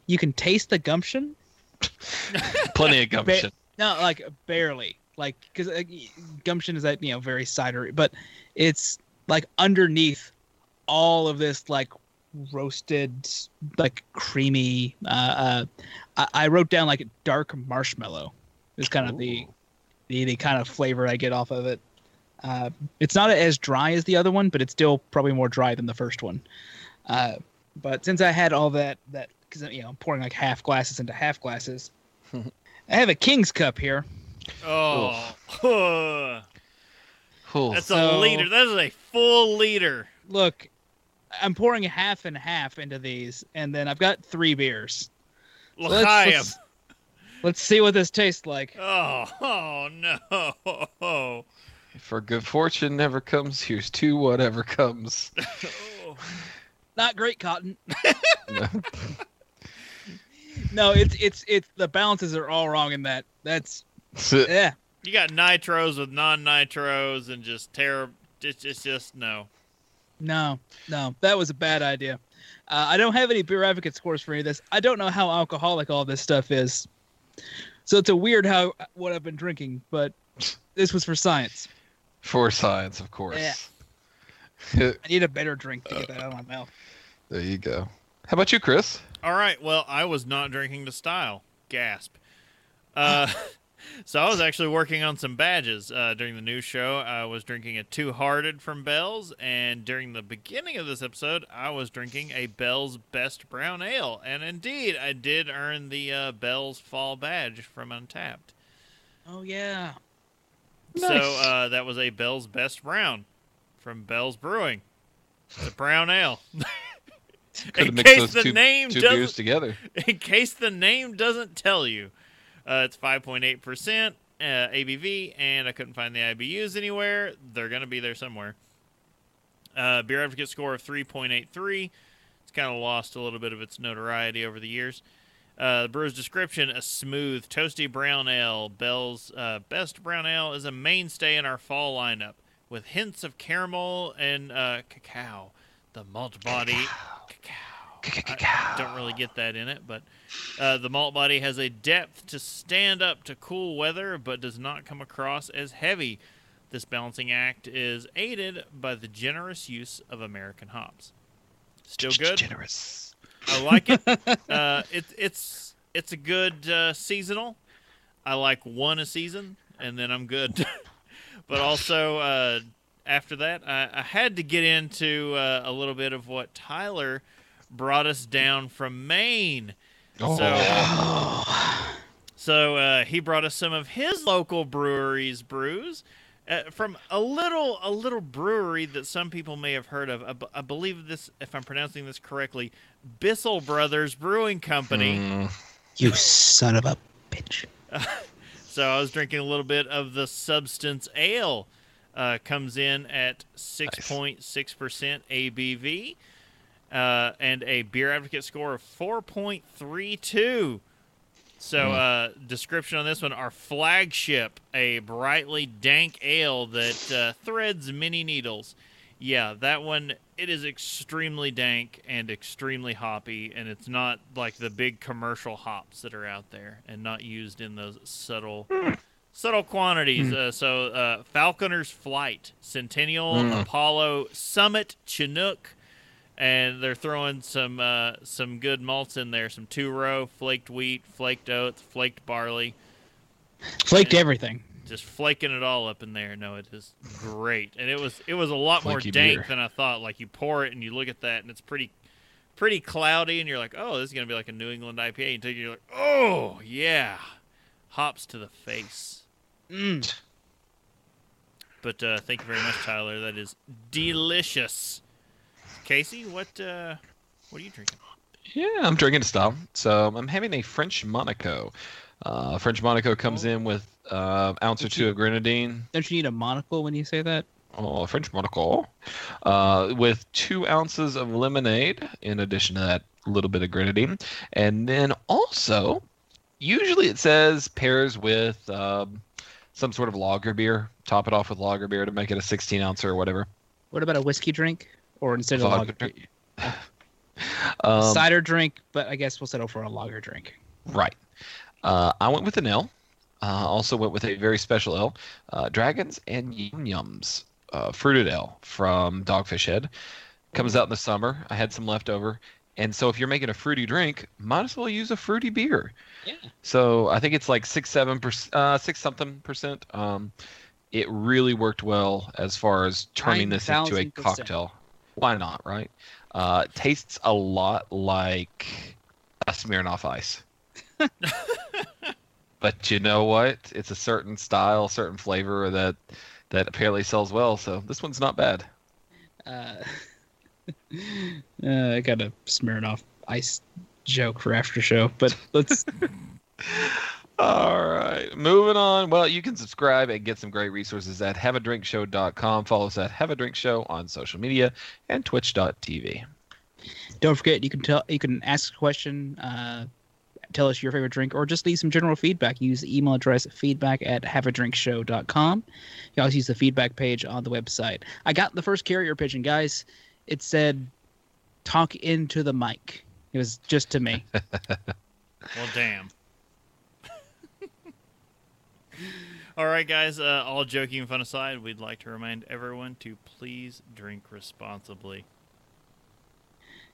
you can taste the gumption. Plenty of gumption. No, like barely, like because uh, gumption is that you know very cidery, but it's like underneath all of this like roasted, like creamy. Uh, uh, I, I wrote down like dark marshmallow. Is kind of the, the the kind of flavor I get off of it. Uh, it's not as dry as the other one, but it's still probably more dry than the first one. Uh, but since I had all that that because you know I'm pouring like half glasses into half glasses, I have a king's cup here. Oh, that's So- a liter. That is a full liter. Look, I'm pouring half and half into these, and then I've got three beers. So let's, let's, let's see what this tastes like. Oh, oh no. For good fortune never comes, here's two whatever comes. Oh. Not great, Cotton. No. No, it's it's it's the balances are all wrong in that. That's yeah. You got nitros with non-nitros and just terrible. It's, it's just no. No, no, that was a bad idea. Uh, I don't have any beer advocate scores for any of this. I don't know how alcoholic all this stuff is, so it's a weird how what I've been drinking. But this was for science. For science, of course. Yeah. I need a better drink to get that out of my mouth. there you go. How about you, Chris? All right. Well, I was not drinking the style. Gasp. Uh, so I was actually working on some badges uh, during the news show. I was drinking a Two Hearted from Bell's, and during the beginning of this episode, I was drinking a Bell's Best Brown Ale, and indeed, I did earn the uh, Bell's Fall Badge from Untappd. Oh yeah. So uh, that was a Bell's Best Brown from Bell's Brewing. It's a brown ale. Could In case those the two, name two doesn't- beers together. in case the name doesn't tell you. Uh, it's 5.8% uh, ABV, and I couldn't find the IBUs anywhere. They're going to be there somewhere. Uh, Beer Advocate score of 3.83. It's kind of lost a little bit of its notoriety over the years. Uh, the brewer's description: a smooth, toasty brown ale. Bell's uh, best brown ale is a mainstay in our fall lineup, with hints of caramel and uh, cacao. The malt body, cacao. I don't really get that in it, but uh, the malt body has a depth to stand up to cool weather, but does not come across as heavy. This balancing act is aided by the generous use of American hops. Still good. Generous. I like it. uh, it's it's it's a good uh, seasonal. I like one a season, and then I'm good. but also uh, after that, I, I had to get into uh, a little bit of what Tyler brought us down from Maine. Oh. So, so uh, he brought us some of his local breweries brews. Uh, from a little a little brewery that some people may have heard of. I, b- I believe this, if I'm pronouncing this correctly, Bissell Brothers Brewing Company. Mm, You son of a bitch. So I was drinking a little bit of the Substance Ale. Uh, comes in at 6.6% ABV uh, and a beer advocate score of 4.32. So, uh, description on this one: our flagship, a brightly dank ale that uh, threads many needles. Yeah, that one. It is extremely dank and extremely hoppy, and it's not like the big commercial hops that are out there, and not used in those subtle, subtle quantities. Uh, so, uh, Falconer's Flight, Centennial, Apollo, Summit, Chinook, and they're throwing some uh, some good malts in there. Some two row, flaked wheat, flaked oats, flaked barley. Flaked everything. Just flaking it all up in there. No, it is great, and it was it was a lot more dank beer. than I thought. Like you pour it and you look at that, and it's pretty pretty cloudy, and you're like, oh, this is gonna be like a New England IPA. Until you're like, oh yeah, hops to the face. Mm. But uh, thank you very much, Tyler. That is delicious. Casey, what uh, what are you drinking? Yeah, I'm drinking a stout. So I'm having a French Monaco. Uh, French Monaco comes in with uh, ounce or two of grenadine. Don't you need a monocle when you say that? Oh, a French Monaco. Uh, with two ounces of lemonade, in addition to that little bit of grenadine. And then also, usually it says pairs with um, some sort of lager beer. Top it off with lager beer to make it a 16 ounce or whatever. What about a whiskey drink? Or instead of lager, drink. Um, cider drink, but I guess we'll settle for a lager drink. Right. Uh, I went with an L. Uh, also went with a very special L. Uh, Dragons and Yum Yums uh, fruited L from Dogfish Head. Comes out in the summer. I had some left over. And so if you're making a fruity drink, might as well use a fruity beer. Yeah. So I think it's like six, seven percent, uh, six something percent. Um, it really worked well as far as turning this into a 9,000%. cocktail. Why not, right? Uh, tastes a lot like a Smirnoff Ice. but you know what? It's a certain style, certain flavor that that apparently sells well. So this one's not bad. Uh, uh, I got a smeared off ice joke for after show, but let's. All right, moving on. Well, you can subscribe and get some great resources at haveadrinkshow.com. Follow us at Have a Drink Show on social media and twitch.tv. Don't forget, you can tell you can ask a question, uh, tell us your favorite drink, or just leave some general feedback. Use the email address feedback at haveadrinkshow.com. You also use the feedback page on the website. I got the first carrier pigeon, guys. It said, "Talk into the mic." It was just to me. Well, damn. all right, guys. Uh, all joking and fun aside, we'd like to remind everyone to please drink responsibly.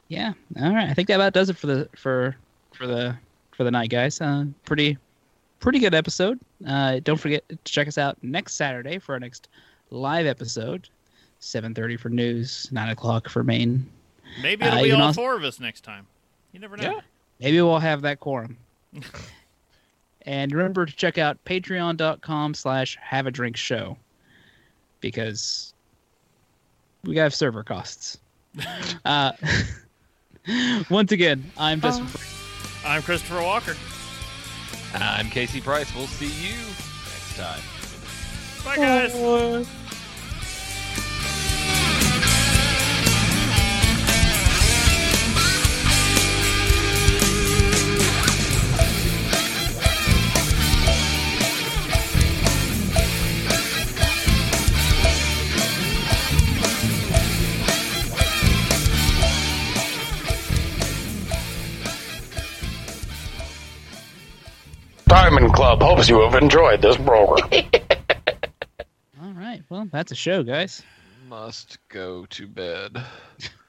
yeah. All right. I think that about does it for the for for the for the night, guys. Uh, pretty pretty good episode. Uh, don't forget to check us out next Saturday for our next live episode. 7.30 for news 9 o'clock for main Maybe Uh, it'll you be all also- four of us next time. You never know. Yeah. maybe we'll have that quorum and remember to check out patreon.com slash have a drink show because we got server costs uh, Once again, I'm Justin. I'm Christopher Walker. I'm Casey Price. We'll see you next time. Bye, guys. Diamond Club hopes you have enjoyed this program. All right. Well, that's a show, guys. Must go to bed.